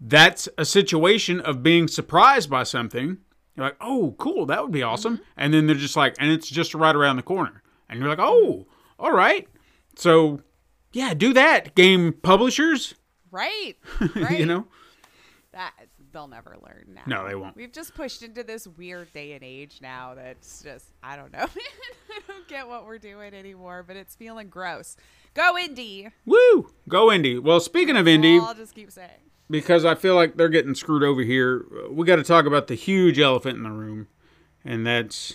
that's a situation of being surprised by something. You're like, oh, cool, that would be mm-hmm. awesome. And then they're just like, and it's just right around the corner. And you're like, oh, mm-hmm. all right. So, yeah, do that, game publishers. Right. <laughs> Right. you know? that they'll never learn now. No, they won't. We've just pushed into this weird day and age now that's just I don't know. <laughs> I don't get what we're doing anymore, but it's feeling gross. Go indie. Woo! Go indie. Well, speaking of indie, I'll just keep saying. because I feel like they're getting screwed over here, we got to talk about the huge elephant in the room. And that's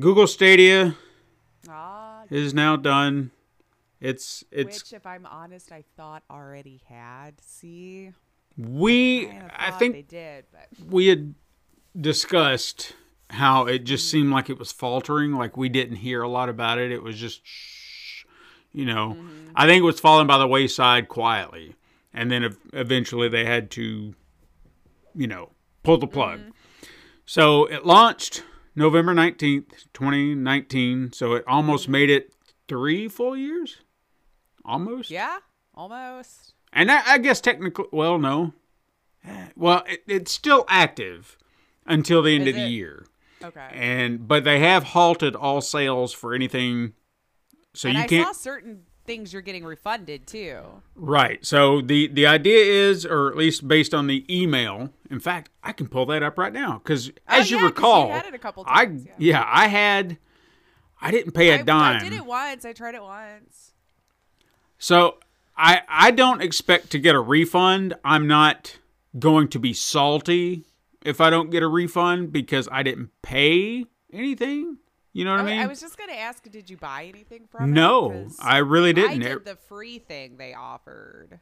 Google Stadia Ah, is now done. It's it's which, if I'm honest, I thought already had. See, we Kinda I think they did, but we had discussed how it just hmm. seemed like it was faltering like we didn't hear a lot about it. It was just shh, you know. Mm-hmm. I think it was falling by the wayside quietly and then eventually they had to you know pull the plug. Mm-hmm. So it launched november 19th 2019 so it almost mm-hmm. made it three full years almost yeah, almost. and I, I guess technically, well, no. Well, it, it's still active until the end Is of the it? year, Okay. and but they have halted all sales for anything. So and you I can't saw certain things you're getting refunded too. right. So the the idea is, or at least based on the email. In fact, I can pull that up right now because, Oh, as you yeah, you recall, had it a couple I yeah. yeah I had. I didn't pay a I, dime. I did it once. I tried it once. So I I don't expect to get a refund. I'm not going to be salty if I don't get a refund because I didn't pay anything. You know what I, I, mean? I was just gonna ask, did you buy anything from it? no, I really didn't. did the free thing they offered,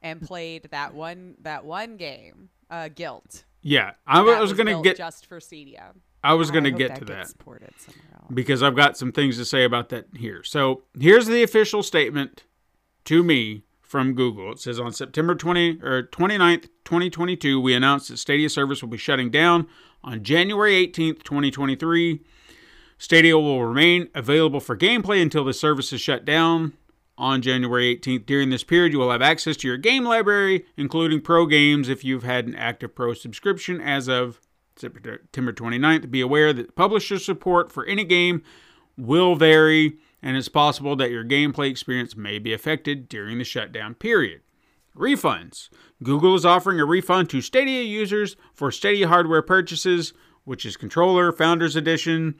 and played that one that one game, uh, Gylt. yeah, I That was, going to get. just for Stadia. I was going to hope get to that. Somewhere else. because I've got some things to say about that here. So here's the official statement to me from Google. It says on September 20 or 29th, 2022, we announced that Stadia service will be shutting down on January 18th, 2023. Stadia will remain available for gameplay until the service is shut down on January 18th. During this period, you will have access to your game library, including pro games if you've had an active pro subscription as of September 29th. Be aware that publisher support for any game will vary, and it's possible that your gameplay experience may be affected during the shutdown period. Refunds. Google is offering a refund to Stadia users for Stadia hardware purchases, which is Controller, Founders Edition,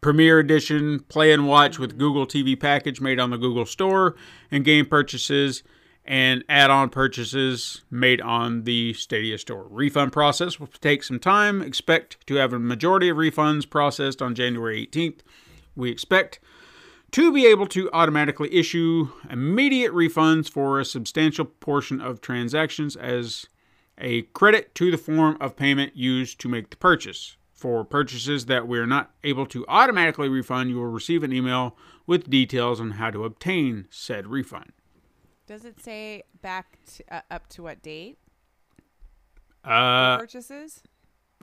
Premier Edition, Play and Watch with Google TV package made on the Google Store, and game purchases and add on purchases made on the Stadia Store. Refund process will take some time. Expect to have a majority of refunds processed on January 18th. We expect to be able to automatically issue immediate refunds for a substantial portion of transactions as a credit to the form of payment used to make the purchase. For purchases that we are not able to automatically refund, you will receive an email with details on how to obtain said refund. Does it say back to, uh, up to what date Uh, purchases?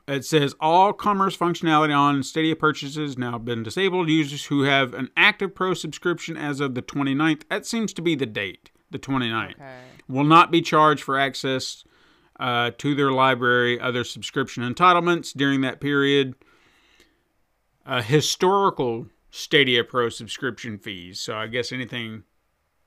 It says all commerce functionality on Stadia purchases now been disabled. Users who have an active pro subscription as of the 29th, that seems to be the date, the 29th, Okay. will not be charged for access uh, to their library, other subscription entitlements during that period. Uh, historical Stadia Pro subscription fees, so I guess anything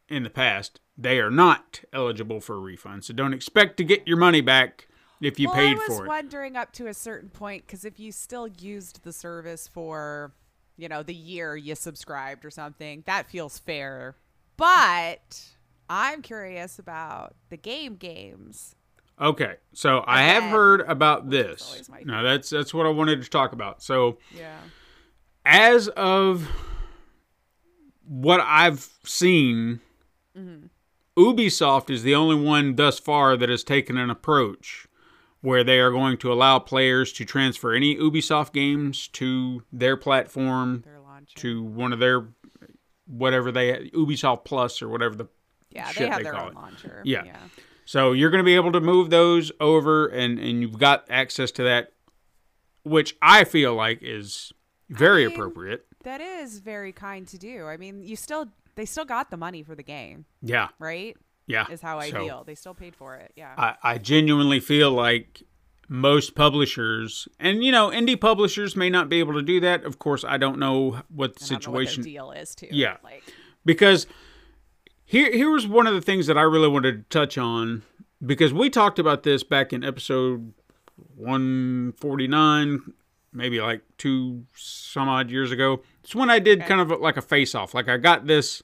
in the past, they are not eligible for a refund. So don't expect to get your money back if you well, paid I was wondering up to a certain point because if you still used the service for, you know, the year you subscribed or something, that feels fair. But I'm curious about the game games. Okay, so I have heard about this. No, that's that's what I wanted to talk about. So Yeah. as of what I've seen, mm-hmm. Ubisoft is the only one thus far that has taken an approach where they are going to allow players to transfer any Ubisoft games to their platform, Their to one of their whatever they Ubisoft Plus or whatever the yeah, shit they have they their call own it. launcher. Yeah. Yeah. So you're going to be able to move those over, and and you've got access to that, which I feel like is very mean- appropriate. That is very kind to do. I mean, you still they still got the money for the game, Yeah, right? Yeah. Is how I So feel. They still paid for it. Yeah. I, I genuinely feel like most publishers, and you know, indie publishers may not be able to do that. Of course, I don't know what the know what situation deal is too. Yeah. Like because here here was one of the things that I really wanted to touch on because we talked about this back in episode 149 maybe like two some odd years ago it's when I did kind of like a face off like I got this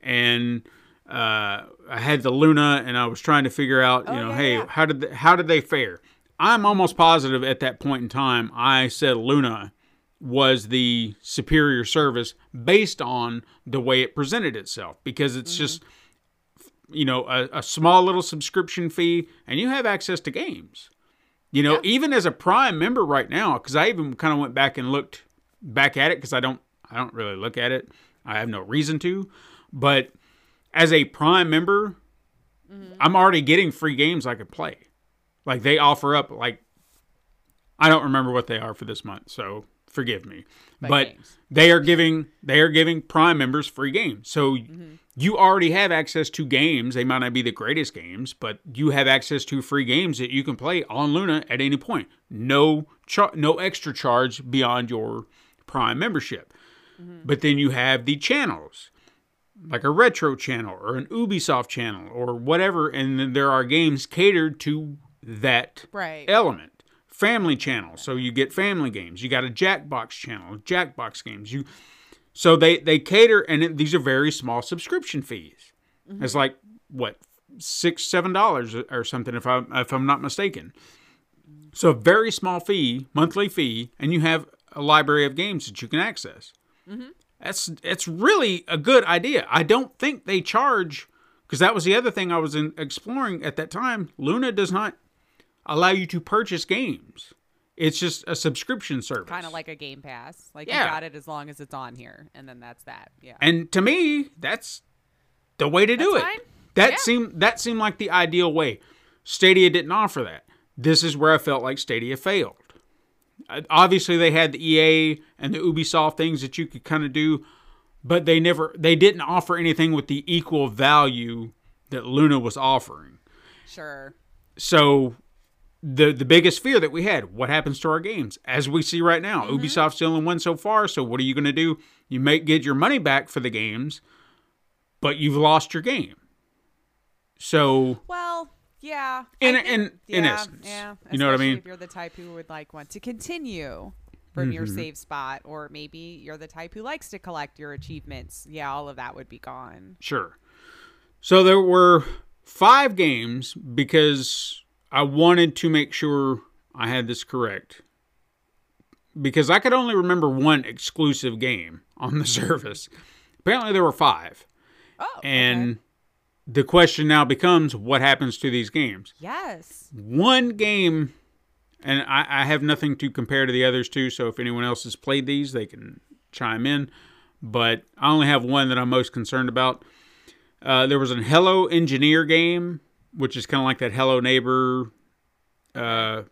and uh, I had the Luna and I was trying to figure out you Oh, know yeah, hey yeah. how did they, how did they fare? I'm almost positive at that point in time I said Luna was the superior service based on the way it presented itself because it's just you know a, a small little subscription fee and you have access to games. You know even as a prime member right now because i even kind of went back and looked back at it because i don't i don't really look at it. I have no reason to but as a prime member mm-hmm. i'm already getting free games i could play. Like they offer up like i don't remember what they are for this month so forgive me. But games. they are giving they are giving prime members free games. So mm-hmm. you already have access to games. They might not be the greatest games but you have access to free games that you can play on luna at any point. No char- no extra charge beyond your prime membership. Mm-hmm. But then you have the channels like a retro channel or an ubisoft channel or whatever and then there are games catered to that Right. element family channel so you get family games you got a jackbox channel jackbox games you so they they cater and it, these are very small subscription fees mm-hmm. It's like what six, seven dollars or something, if I if I'm not mistaken. So a very small fee, monthly fee, and you have a library of games that you can access. Mm-hmm. That's it's really a good idea. I don't think they charge because that was the other thing I was in, exploring at that time. Luna does not allow you to purchase games. It's just a subscription service. Kind of like a Game Pass. Like Yeah. you got it as long as it's on here, and then that's that. Yeah. And to me, that's the way to do That's it. fine. That Yeah. seemed that seemed like the ideal way. Stadia didn't offer that. This is where I felt like Stadia failed. Uh, Obviously, they had the EA and the Ubisoft things that you could kind of do, but they never they didn't offer anything with the equal value that Luna was offering. Sure. So the the biggest fear that we had, what happens to our games? As we see right now, Ubisoft's the only one so far. So what are you going to do? You may get your money back for the games, but you've lost your game. So Well, yeah. In- I think- in- in yeah, essence. yeah. You know what I mean? If you're the type who would like want to continue from your Mm-hmm. save spot, or maybe you're the type who likes to collect your achievements. Yeah, all of that would be gone. Sure. So there were five games because I wanted to make sure I had this correct. Because I could only remember one exclusive game on the <laughs> service. Apparently there were five. Oh. And okay. The question now becomes what happens to these games? yes. One game, and I, I have nothing to compare to the others to, so if anyone else has played these, they can chime in. But I only have one that I'm most concerned about. Uh, there was a Hello Engineer game, which is kind of like that Hello Neighbor. Uh,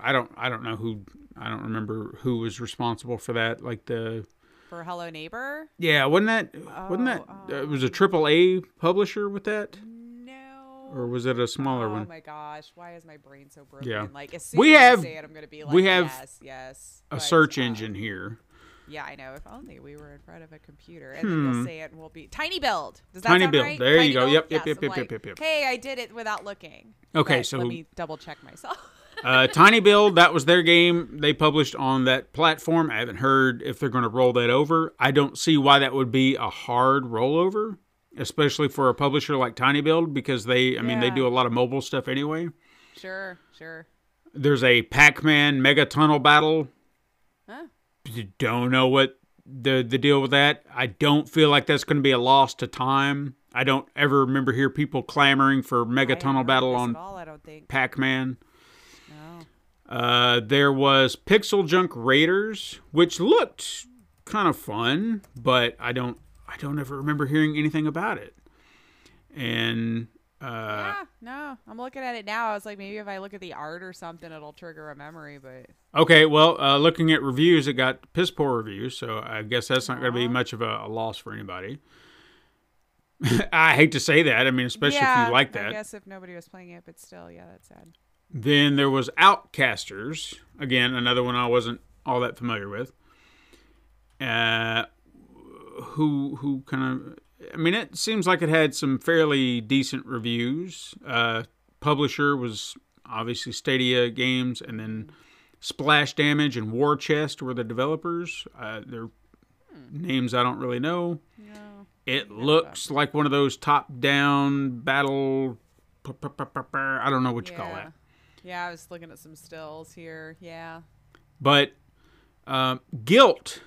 I don't, I don't know who, I don't remember who was responsible for that. Like the, For Hello Neighbor. yeah, wasn't that, wasn't that, uh, it was a triple A publisher with that, No. or was it a smaller oh one? my gosh, why is my brain so broken? Yeah. Like as soon We as have- you say it, I'm gonna be like, we have yes, yes. A But, search uh, engine here. Yeah, I know. If only we were in front of a computer, and then you'll say it, and we'll be Tiny Build. Does that Hmm. Tiny sound Build. right? There you go. Build? Yep, yep, Yes, yep, yep, like, yep, yep, yep. Hey, I did it without looking. Okay, But so- let me double check myself. Uh, Tiny Build, that was their game they published on that platform. I haven't heard if they're going to roll that over. I don't see why that would be a hard rollover, especially for a publisher like Tiny Build, because they, I mean, they do a lot of mobile stuff anyway. sure, sure. There's a Pac Man Mega Tunnel Battle. Huh? Don't know what the the deal with that. I don't feel like that's going to be a loss to time. I don't ever remember hear people clamoring for Mega Tunnel Battle on all, I don't think. Pac Man. No. Uh, there was Pixel Junk Raiders, which looked kind of fun, but I don't I don't ever remember hearing anything about it. And uh, yeah, no. I'm looking at it now. I was like, maybe if I look at the art or something, it'll trigger a memory. But okay, well, uh, looking at reviews, it got piss poor reviews, so I guess that's not going to be much of a, a loss for anybody. <laughs> I hate to say that. I mean, especially yeah, if you like I that. guess if nobody was playing it, but still, yeah, that's sad. Then there was Outcasters. Again, another one I wasn't all that familiar with. Uh, who who kind of I mean, it seems like it had some fairly decent reviews. Uh, publisher was obviously Stadia Games, and then Splash Damage and War Chest were the developers. Uh, their names I don't really know. No. It looks like one of those top-down battle. I don't know what you call yeah. that. Yeah, I was looking at some stills here. Yeah. But um, Gylt,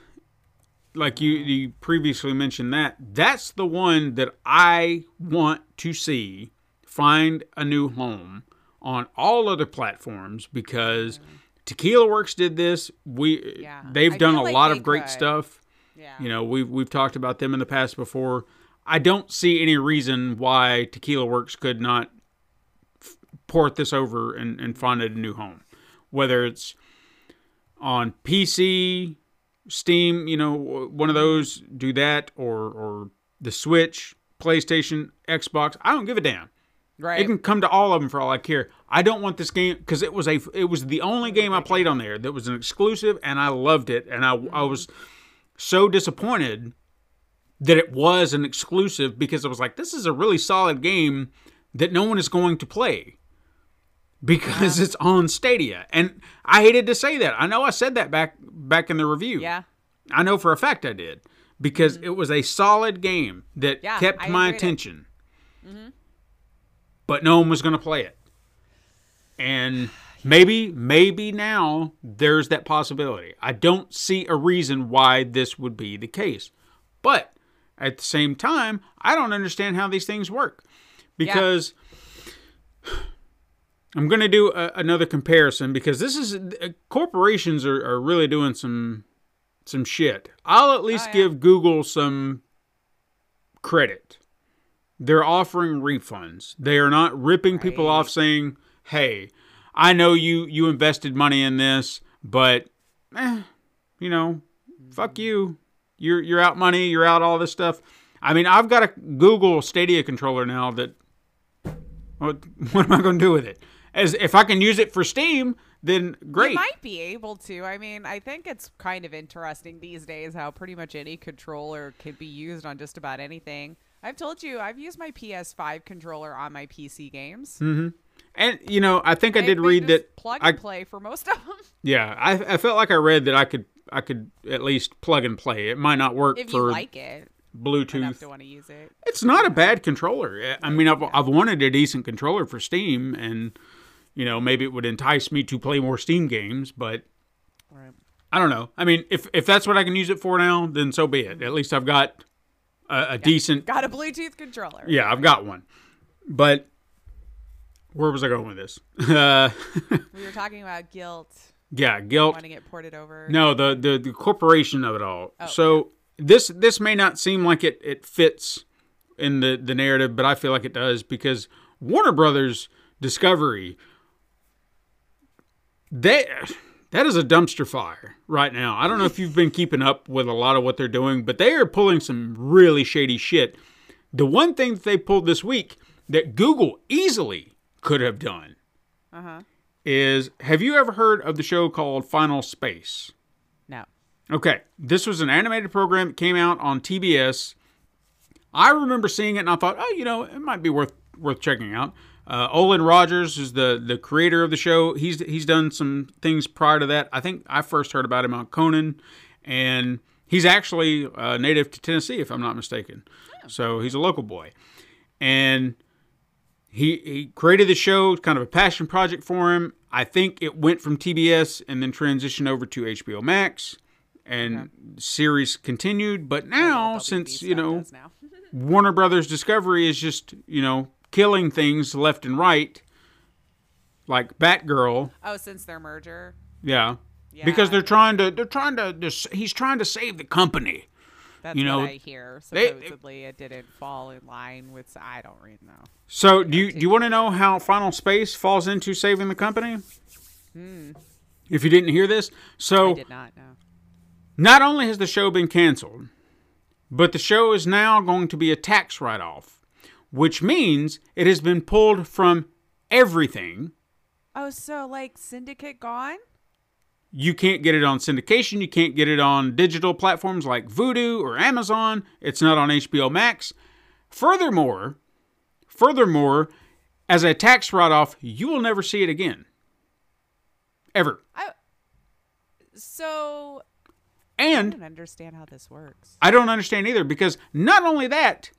like you, you previously mentioned that, that's the one that I want to see find a new home on all other platforms because Tequila Works did this. We Yeah. they've I done a like lot of great could. stuff. Yeah. You know, we've we've talked about them in the past before. I don't see any reason why Tequila Works could not port this over and, and find it a new home. Whether it's on PC, Steam, you know, one of those do that, or or the Switch, PlayStation, Xbox. I don't give a damn. right. It can come to all of them for all I care. I don't want this game because it was a it was the only game I played on there that was an exclusive, and I loved it. And I I was so disappointed that it was an exclusive because I was like, this is a really solid game that no one is going to play because it's on Stadia. And I hated to say that. I know I said that back back in the review. yeah. I know for a fact I did. because it was a solid game that Mm-hmm. Yeah, kept I my it. Mm-hmm. attention. But no one was going to play it. And <sighs> maybe, maybe now there's that possibility. I don't see a reason why this would be the case. But at the same time, I don't understand how these things work because I'm going to do a, another comparison because this is uh, corporations are, are really doing some some shit. I'll at least yeah. give Google some credit. They're offering refunds. They are not ripping people off saying, "Hey, I know you you invested money in this, but eh, you know, fuck you. You're you're out money, you're out all this stuff." I mean, I've got a Google Stadia controller now that what <laughs> what am I going to do with it? As if I can use it for Steam, then great. You might be able to. I mean, I think it's kind of interesting these days how pretty much any controller can be used on just about anything. I've told you I've used my PS5 controller on my PC games. Mm-hmm. And you know, I think I did read that. plug I, and play for most of them. <laughs> yeah, I, I felt like I read that I could I could at least plug and play. It might not work if you for like it Bluetooth. to want to use it. It's not a bad controller. I mean, I've I've wanted a decent controller for Steam, and you know, maybe it would entice me to play more Steam games, but Right. I don't know. I mean, if if that's what I can use it for now, then so be it. At least I've got a, a decent. Got a Bluetooth controller. Yeah, I've got one. But where was I going with this? <laughs> Uh, <laughs> We were talking about Gylt, yeah, Gylt. wanting it ported over. No, the, the the corporation of it all. Oh, so this this may not seem like it it fits in the the narrative, but I feel like it does because Warner Brothers Discovery they that is a dumpster fire right now. I don't know if you've been keeping up with a lot of what they're doing, but they are pulling some really shady shit. The one thing that they pulled this week that Google easily could have done Uh-huh. is have you ever heard of the show called Final Space? No. Okay, this was an animated program that came out on TBS. I remember seeing it and I thought, oh, you know, it might be worth worth checking out. Uh, Olan Rogers is the the creator of the show. He's he's done some things prior to that. I think I first heard about him on Conan, and he's actually uh, native to Tennessee, if I'm not mistaken. So he's a local boy, and he he created the show, kind of a passion project for him. I think it went from TBS and then transitioned over to HBO Max, and series continued. But now, since you know now. <laughs> Warner Brothers Discovery is just you know killing things left and right, like Batgirl, oh, since their merger. yeah. Yeah. Because they're trying to, they're trying to, he's trying to save the company. That's you know, what I hear. they- Supposedly, it didn't fall in line with. I don't really know. So, do you do you want to know how Final Space falls into saving the company? Hmm. If you didn't hear this, so I did not know. not only has the show been canceled, but the show is now going to be a tax write-off, which means it has been pulled from everything. Oh, so like Syndicate gone? You can't get it on syndication. You can't get it on digital platforms like Vudu or Amazon. It's not on HBO Max. Furthermore, furthermore, as a tax write-off, you will never see it again. Ever. I, So and I don't understand how this works. I don't understand either because not only that,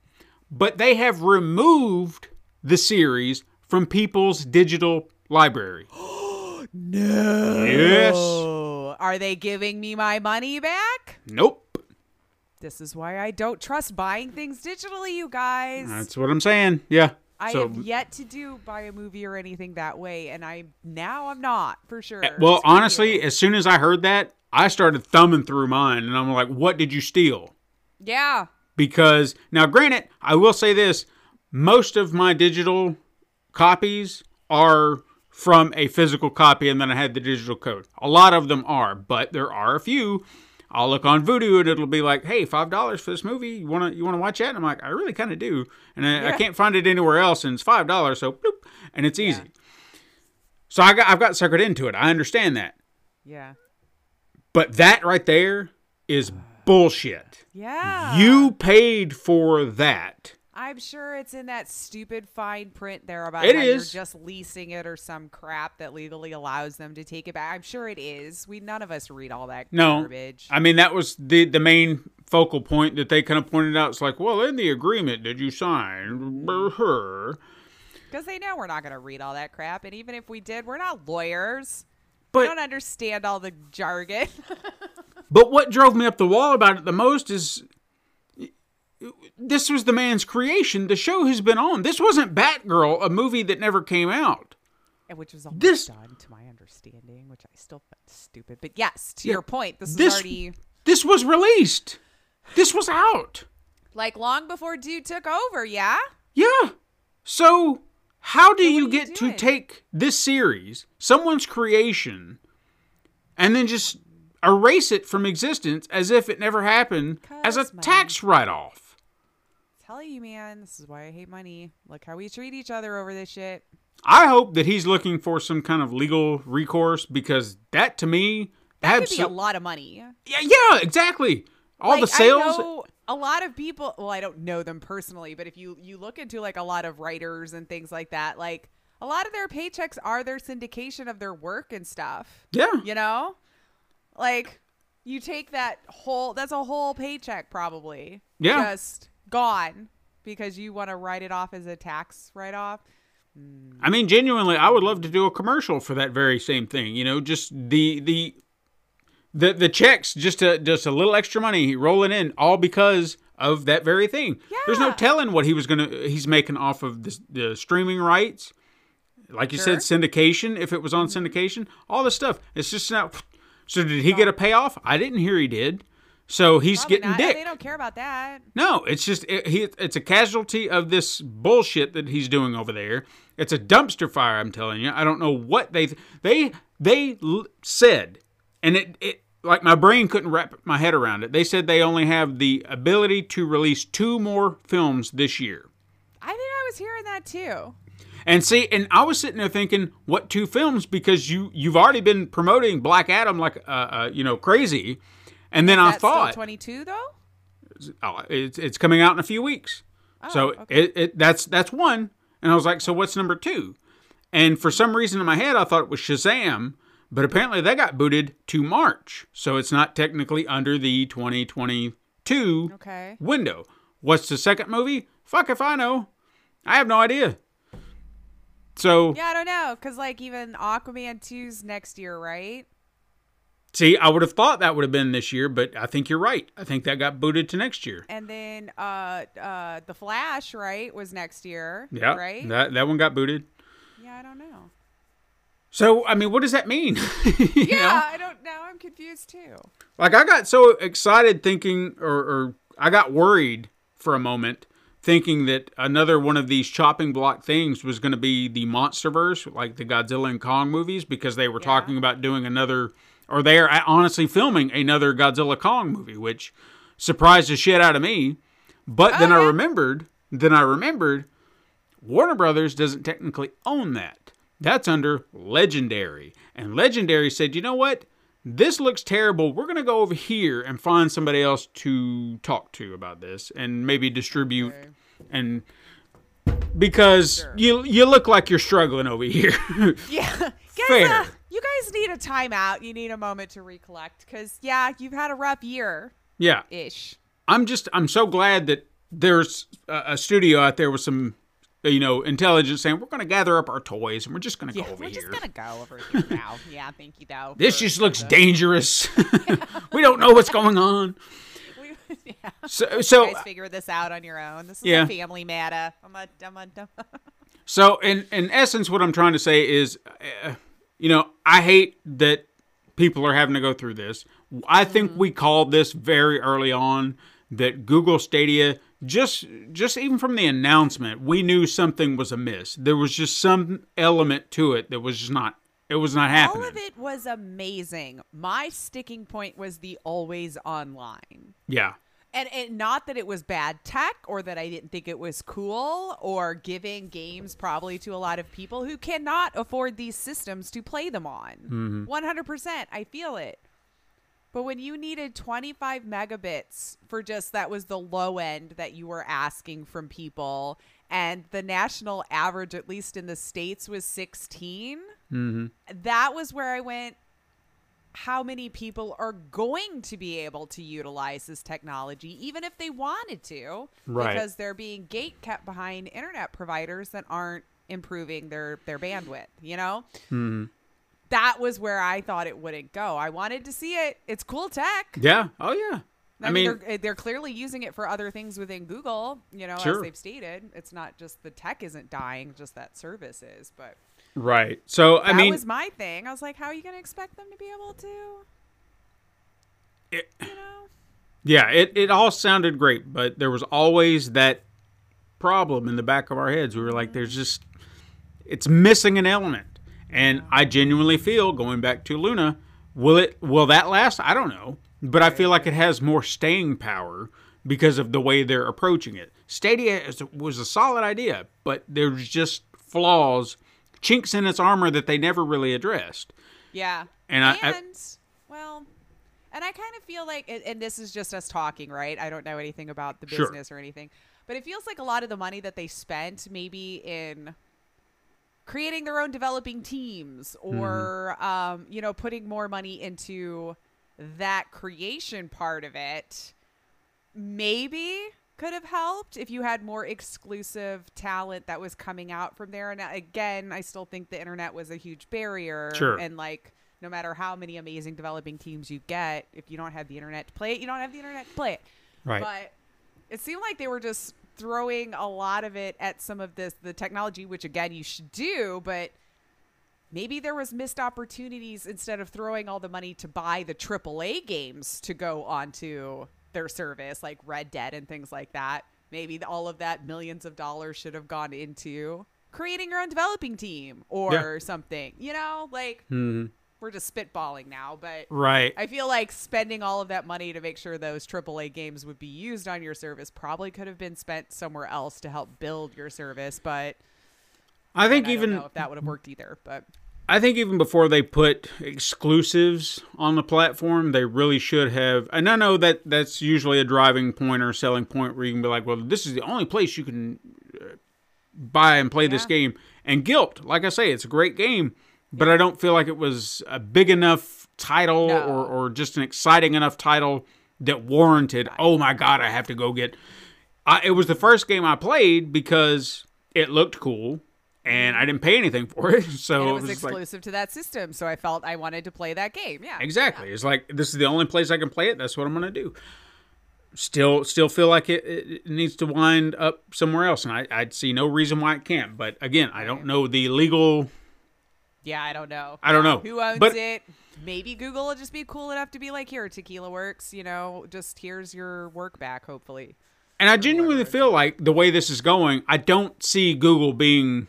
but they have removed the series from people's digital library. <gasps> No. Yes. Are they giving me my money back? Nope. This is why I don't trust buying things digitally, you guys. That's what I'm saying. Yeah. I so, have yet to do buy a movie or anything that way, and I now I'm not for sure. Eh, well, Screw honestly, as soon as I heard that, I started thumbing through mine and I'm like, what did you steal? yeah, Because now, granted, I will say this most of my digital copies are from a physical copy and then I had the digital code. A lot of them are, but there are a few. I'll look on Vudu and it'll be like, "Hey, five dollars for this movie. You wanna you wanna watch that?" And I'm like, "I really kind of do," and I, I can't find it anywhere else, and it's five dollars, so bloop, and it's easy. So I got I've got suckered into it. I understand that, yeah, but that right there is bullshit. yeah. You paid for that. I'm sure it's in that stupid fine print there about It is. you're just leasing it or some crap that legally allows them to take it back. I'm sure it is. We none of us read all that garbage. No, garbage. I mean that was the the main focal point that they kind of pointed out. It's like, well, in the agreement did you sign her, Because they know we're not going to read all that crap. And even if we did, we're not lawyers. but we don't understand all the jargon. <laughs> But what drove me up the wall about it the most is this was the man's creation. The show has been on. This wasn't Batgirl, a movie that never came out. And which was almost This- done, to my understanding, which I still find stupid. But yes, to Yeah, your point, this is this- already This was released. This was out. like long before Dude took over. Yeah. Yeah. So how do So you are you get to take this series, someone's creation, and then just erase it from existence as if it never happened as a money. tax write-off? Tell you, man, this is why I hate money. Look how we treat each other over this shit. I hope that he's looking for some kind of legal recourse because that to me That abso- could be a lot of money. Yeah, yeah, exactly. All the sales. A lot of people. Well, I don't know them personally, but if you you look into like a lot of writers and things like that, like a lot of their paychecks are their syndication of their work and stuff. yeah. You know, like you take that whole that's a whole paycheck probably. Yeah. just gone because you want to write it off as a tax write off. I mean, genuinely, I would love to do a commercial for that very same thing. You know, just the the the the checks, just a just a little extra money rolling in, all because of that very thing. Yeah. There's no telling what he was gonna he's making off of the, the streaming rights. Like you said, syndication. If it was on syndication, all this stuff. It's just not. So did he get a payoff? I didn't hear he did. So he's Probably getting not. dick. They don't care about that. No, it's just it, he. It's a casualty of this bullshit that he's doing over there. It's a dumpster fire. I'm telling you. I don't know what they they they l- said, and it it like my brain couldn't wrap my head around it. They said they only have the ability to release two more films this year. I think I was hearing that too. And see, and I was sitting there thinking, what two films? Because you you've already been promoting Black Adam like uh, uh you know crazy, and then I thought 22 though. oh, it's it's coming out in a few weeks. so Oh, okay. it, it that's that's one. And I was like, so what's number two? And for some reason in my head, I thought it was Shazam, but apparently they got booted to March, so it's not technically under the 2022 Okay. window. What's the second movie? Fuck if I know. I have no idea. So Yeah, I don't know, cause like even Aquaman 2's next year, right? see, I would have thought that would have been this year, but I think you're right. I think that got booted to next year. And then uh uh the Flash, right, was next year. Yeah, Right. That that one got booted. yeah, I don't know. So I mean, what does that mean? <laughs> Yeah, know? I don't know. I'm confused too. Like I got so excited thinking, or, or I got worried for a moment, thinking that another one of these chopping block things was going to be the MonsterVerse, like the Godzilla and Kong movies, because they were Yeah. talking about doing another, or they are uh, honestly filming another Godzilla Kong movie, which surprised the shit out of me. But then I remembered, then I remembered, Warner Brothers doesn't technically own that. That's under Legendary. And Legendary said, you know what? This looks terrible. We're going to go over here and find somebody else to talk to about this and maybe distribute Okay. and because you you look like you're struggling over here. <laughs> Yeah. <laughs> Guys, Fair. uh, you guys need a timeout. You need a moment to recollect, cause yeah, you've had a rough year yeah. ish. I'm just I'm so glad that there's a, a studio out there with some you know intelligence saying we're going to gather up our toys and we're just going to Yeah, go over here. we're just gonna go over here <laughs> now. Yeah, thank you though. This just looks dangerous. <laughs> <laughs> we don't know what's going on. we- yeah. So so You guys figure this out on your own. This is Yeah. a family matter. I'm a, I'm a, I'm a So, in in essence, what I'm trying to say is, uh, you know, I hate that people are having to go through this. I think we called this very early on that Google Stadia just just even from the announcement, we knew something was amiss. There was just some element to it that was just not it was not happening. All of it was amazing. My sticking point was the always online. Yeah. And, and not that it was bad tech or that I didn't think it was cool or giving games probably to a lot of people who cannot afford these systems to play them on. Mm-hmm. 100%. I feel it. But when you needed 25 megabits for just that was the low end that you were asking from people, and the national average, at least in the States, was 16, Mm-hmm. that was where I went. How many people are going to be able to utilize this technology, even if they wanted to, Right. because they're being gate kept behind internet providers that aren't improving their their bandwidth. You know, Mm-hmm. That was where I thought it wouldn't go. I wanted to see it. It's cool tech. Yeah. Oh yeah. I, mean, they're, they're clearly using it for other things within Google, you know, Sure. as they've stated. It's not just the tech isn't dying, just that service is. But right. So I that mean, was my thing. I was like, how are you going to expect them to be able to, it- you know? yeah, it it all sounded great, but there was always that problem in the back of our heads. We were like, mm-hmm. there's just it's missing an element. And I genuinely feel going back to Luna, will it will that last? I don't know, but I feel like it has more staying power because of the way they're approaching it. Stadia is, was a solid idea, but there's just flaws, chinks in its armor that they never really addressed. Yeah. And I- I- well, and I kind of feel like, and, and this is just us talking, right? I don't know anything about the Sure. business or anything, but it feels like a lot of the money that they spent maybe in creating their own developing teams or, um, you know, putting more money into that creation part of it, maybe could have helped if you had more exclusive talent that was coming out from there. And again, I still think the internet was a huge barrier. Sure. And like, no matter how many amazing developing teams you get, if you don't have the internet to play it, you don't have the internet to play it. Right. But it seemed like they were just throwing a lot of it at some of this the technology, which again you should do, but maybe there was missed opportunities instead of throwing all the money to buy the AAA games to go onto their service, like Red Dead and things like that. Maybe all of that millions of dollars should have gone into creating your own developing team or Yeah. something. You know, like Mhm. We're just spitballing now, but Right. I feel like spending all of that money to make sure those AAA games would be used on your service probably could have been spent somewhere else to help build your service, but I think even if that would have worked either. But I think even before they put exclusives on the platform, they really should have. And I know that that's usually a driving point or a selling point where you can be like, well, this is the only place you can uh, buy and play this game. And Gylt, like I say, it's a great game, but I don't feel like it was a big enough title No. or, or just an exciting enough title that warranted, oh my God, I have to go get. I, it was the first game I played because it looked cool. And I didn't pay anything for it, <laughs> so and it it was, was just like, exclusive to that system, so I felt I wanted to play that game. Yeah, Exactly. It's like this is the only place I can play it. That's what I'm going to do. Still, still feel like it, it needs to wind up somewhere else, and I I see no reason why it can't. But again, I don't know the legal. Yeah, I don't know. I don't know. who owns But- it. Maybe Google will just be cool enough to be like, here, Tequila Works. You know, just here's your work back. Hopefully, And I genuinely feel like the way this is going, I don't see Google being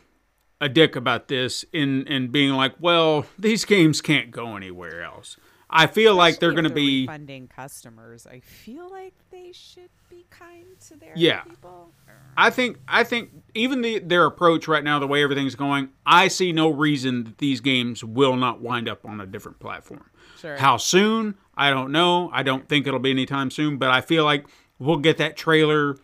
a dick about this in and being like, well, these games can't go anywhere else. I feel like they're going to be funding customers. I feel like they should be kind to their Yeah. people. I think I think even the their approach right now, the way everything's going, I see no reason that these games will not wind up on a different platform. Sure. How soon? I don't know. I don't think it'll be anytime soon, but I feel like we'll get that trailer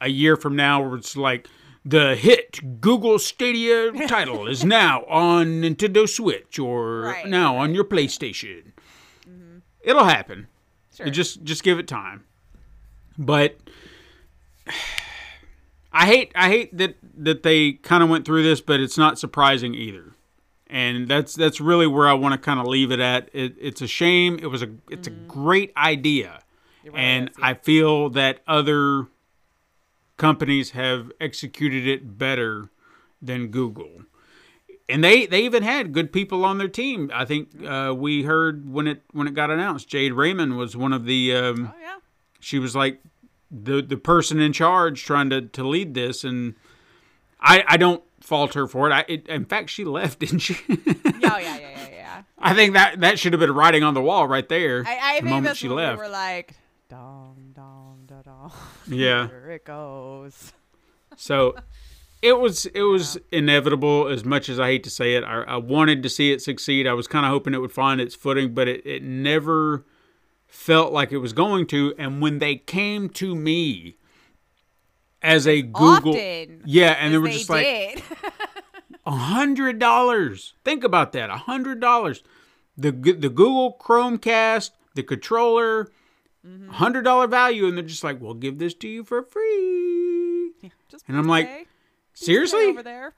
a year from now where it's like the hit Google Stadia <laughs> title is now on Nintendo Switch or Right, now on your PlayStation. It'll happen. Sure. You just just give it time. But <sighs> I hate I hate that that they kind of went through this, but it's not surprising either. And that's that's really where I want to kind of leave it at. It, it's a shame. It was a it's a great idea, Mm-hmm. and yeah. I feel that other companies have executed it better than Google. And they, they even had good people on their team. I think uh, we heard when it when it got announced, Jade Raymond was one of the um, Oh yeah. she was like the the person in charge trying to, to lead this and I I don't fault her for it. I it, in fact she left, <laughs> didn't she? Oh, yeah, yeah, yeah, yeah. I think that that should have been writing on the wall right there. I, I the think moment she left. we were like, dong, dong, da, dong. <laughs> Yeah. Here it goes. So it was it was inevitable as much as I hate to say it. I, I wanted to see it succeed. I was kind of hoping it would find its footing, but it, it never felt like it was going to, and when they came to me as a Google, Often, yeah, and they were they just like <laughs> a hundred dollars. Think about that, a hundred dollars. The the Google Chromecast, the controller, Mm-hmm. hundred dollar value, and they're just like, "We'll give this to you for free." Just And I'm like, stay. Please stay Seriously? over there.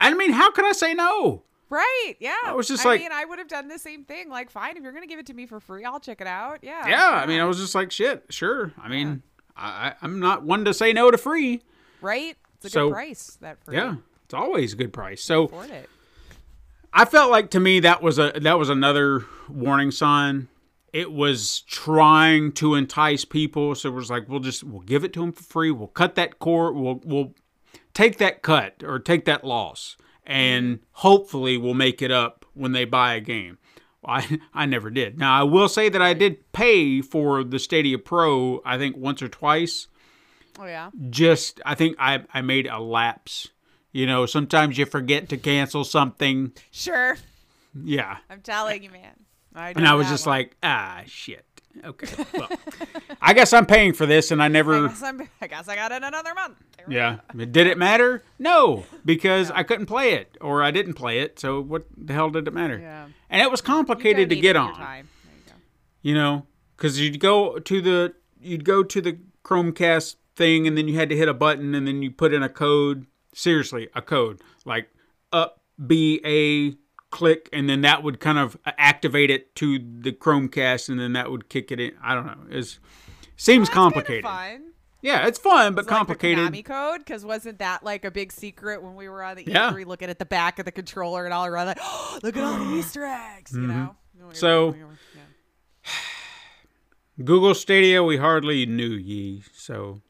I mean, how could I say no? Right? Yeah. I was just I like- mean, I would have done the same thing. Like, fine, if you're gonna give it to me for free, I'll check it out. Yeah. Yeah, I mean, I was just like, "Shit, sure." I mean, I, I I'm not one to say no to free. right. It's a So- good price. That free. Yeah, it's always a good price. So Afford it. I felt like to me that was a that was another warning sign. It was trying to entice people, so it was like we'll just we'll give it to them for free. We'll cut that cord. We'll we'll take that cut or take that loss, and hopefully we'll make it up when they buy a game. Well, I <laughs> I never did. Now I will say that I did pay for the Stadia Pro. I think once or twice. Oh yeah. Just I think I I made a lapse. You know, sometimes you forget to cancel something. Sure. Yeah. I'm telling you, man. I And I was just one. like, ah, shit. Okay. <laughs> Well, I guess I'm paying for this, and I I never. guess, I'm, I guess I got it another month. Yeah. Did it matter? No, because I couldn't play it, or I didn't play it. So what the hell did it matter? Yeah. And it was complicated to get on. You. You know, because you'd go to the you'd go to the Chromecast thing, and then you had to hit a button, and then you put in a code. Seriously, a code like up B A click, and then that would kind of activate it to the Chromecast, and then that would kick it in. I don't know. It's seems That's complicated. Kind of fun. Yeah, it's fun, but It's like complicated. the Konami code, because wasn't that like a big secret when we were on the Yeah. E3 looking at the back of the controller and all around like, oh, look at all the <gasps> Easter eggs, you know? No, we were- Mm-hmm. So- we were- yeah. Google Stadia, we hardly knew ye, so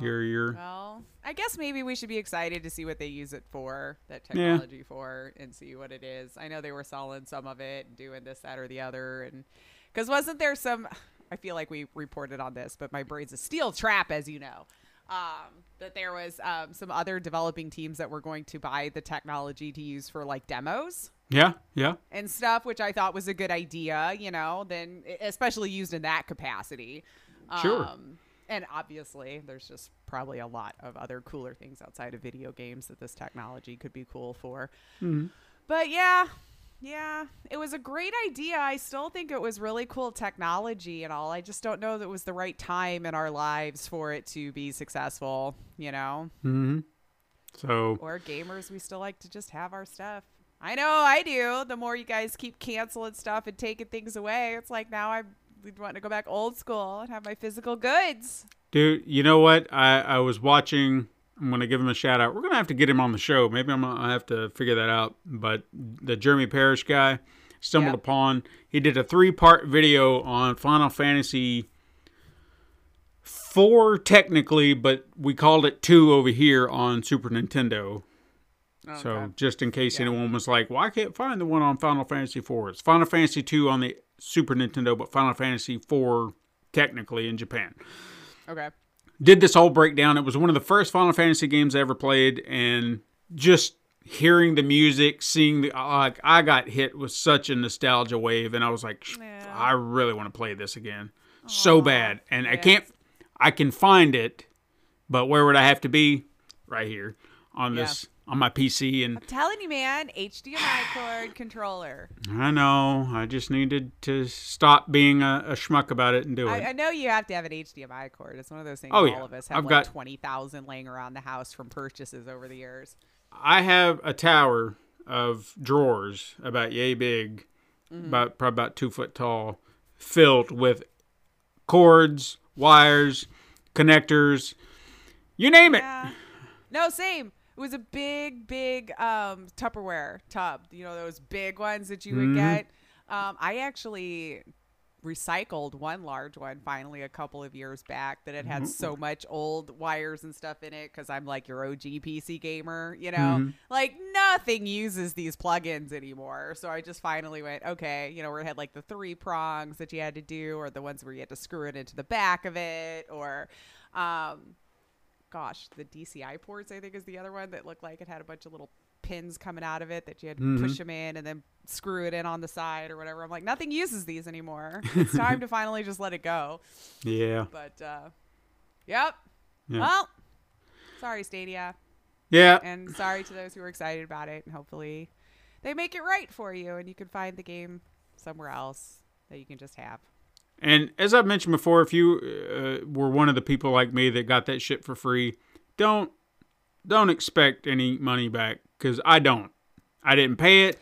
you're you're Well, I guess maybe we should be excited to see what they use it for, that technology for, and see what it is. I know they were selling some of it and doing this, that, or the other, and because wasn't there some? I feel like we reported on this, but my brain's a steel trap, as you know. Um, that there was um, some other developing teams that were going to buy the technology to use for like demos yeah yeah and stuff, which I thought was a good idea, you know, then especially used in that capacity. Sure. Um, and obviously, there's just probably a lot of other cooler things outside of video games that this technology could be cool for. Mm-hmm. But yeah, yeah, it was a great idea. I still think it was really cool technology and all. I just don't know that it was the right time in our lives for it to be successful, you know? Mm-hmm. so Or gamers, we still like to just have our stuff. I know I do. The more you guys keep canceling stuff and taking things away, it's like now I want to go back old school and have my physical goods. dude you know what? I i was watching i'm gonna give him a shout out. We're gonna have to get him on the show. Maybe i'm gonna have to figure that out. But the jeremy Parish guy stumbled Yep. upon he did a three part video on final fantasy four technically but we called it two over here on super nintendo Oh, so Okay. just in case anyone was like, "Well, I can't find the one on Final Fantasy IV." It's Final Fantasy II on the Super Nintendo, but Final Fantasy IV technically in Japan. Okay. Did this whole breakdown. It was one of the first Final Fantasy games I ever played, and just hearing the music, seeing the like, I got hit with such a nostalgia wave, and I was like, Yeah. "I really want to play this again, so bad." And I can't. I can find it, but where would I have to be? Right here on Yeah. this on my PC and I'm telling you, man, HDMI cord controller. I know. I just needed to stop being a, a schmuck about it and do it. I, I know you have to have an HDMI cord. It's one of those things Oh, all yeah. of us have I've like got- 20,000 laying around the house from purchases over the years. I have a tower of drawers about yay big, Mm-hmm. about probably about two foot tall, filled with cords, wires, connectors, you name it. No, same. It was a big, big um, Tupperware tub. You know those big ones that you would Mm-hmm. get. Um, I actually recycled one large one finally a couple of years back that it Mm-hmm. had so much old wires and stuff in it because I'm like your OG PC gamer, you know, Mm-hmm. like nothing uses these plugins anymore. So I just finally went, okay, you know, where it had like the three prongs that you had to do, or the ones where you had to screw it into the back of it, or, um, gosh, the DVI ports, I think is the other one that looked like it had a bunch of little pins coming out of it that you had to push them in and then screw it in on the side or whatever. I'm like, nothing uses these anymore. It's time to <laughs> finally just let it go. Yeah. But, uh, yep. Yeah. Well, sorry, Stadia. Yeah. And sorry to those who are excited about it. And hopefully they make it right for you and you can find the game somewhere else that you can just have. And as I've mentioned before, if you uh, were one of the people like me that got that shit for free, don't don't expect any money back because I don't. I didn't pay it.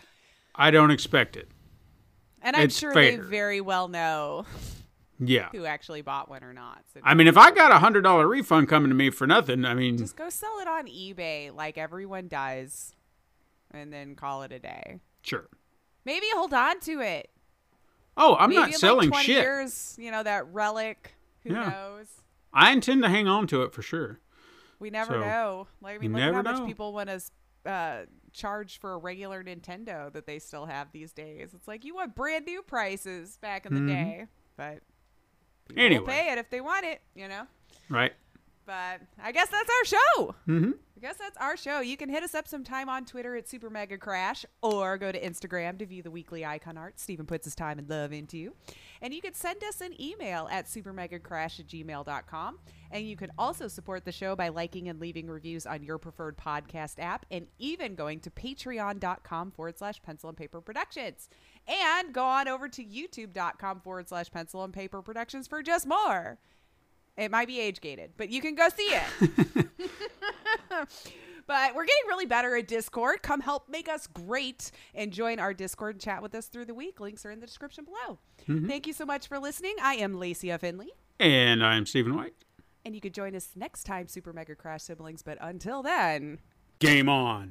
I don't expect it. And I'm It's sure they very well know Yeah. who actually bought one or not. So I mean, if I got a hundred dollar refund coming to me for nothing, I mean, just go sell it on eBay like everyone does and then call it a day. sure. Maybe hold on to it. Oh, I'm Maybe not in selling like 20 shit. years, you know, that relic. Who Yeah. knows? I intend to hang on to it for sure. We never So, know. Like, I mean, look at how never much know. people want to uh, charge for a regular Nintendo that they still have these days. It's like you want brand new prices back in the day, but people Mm-hmm. Anyway. pay it if they want it, you know. Right. But I guess that's our show. Mm-hmm. I guess that's our show. You can hit us up sometime on Twitter at Super Mega Crash or go to Instagram to view the weekly icon art Stephen puts his time and love into. You. And you can send us an email at supermegacrash at gmail.com. And you can also support the show by liking and leaving reviews on your preferred podcast app and even going to patreon.com forward slash pencil and paper productions. And go on over to youtube.com forward slash pencil and paper productions for just more. It might be age gated, but you can go see it. <laughs> But we're getting really better at Discord. Come help make us great and join our Discord and chat with us through the week. Links are in the description below. Mm-hmm. Thank you so much for listening. I am Lacey Finley, And I'm Stephen White. and you can join us next time, Super Mega Crash Siblings. But until then, Game on.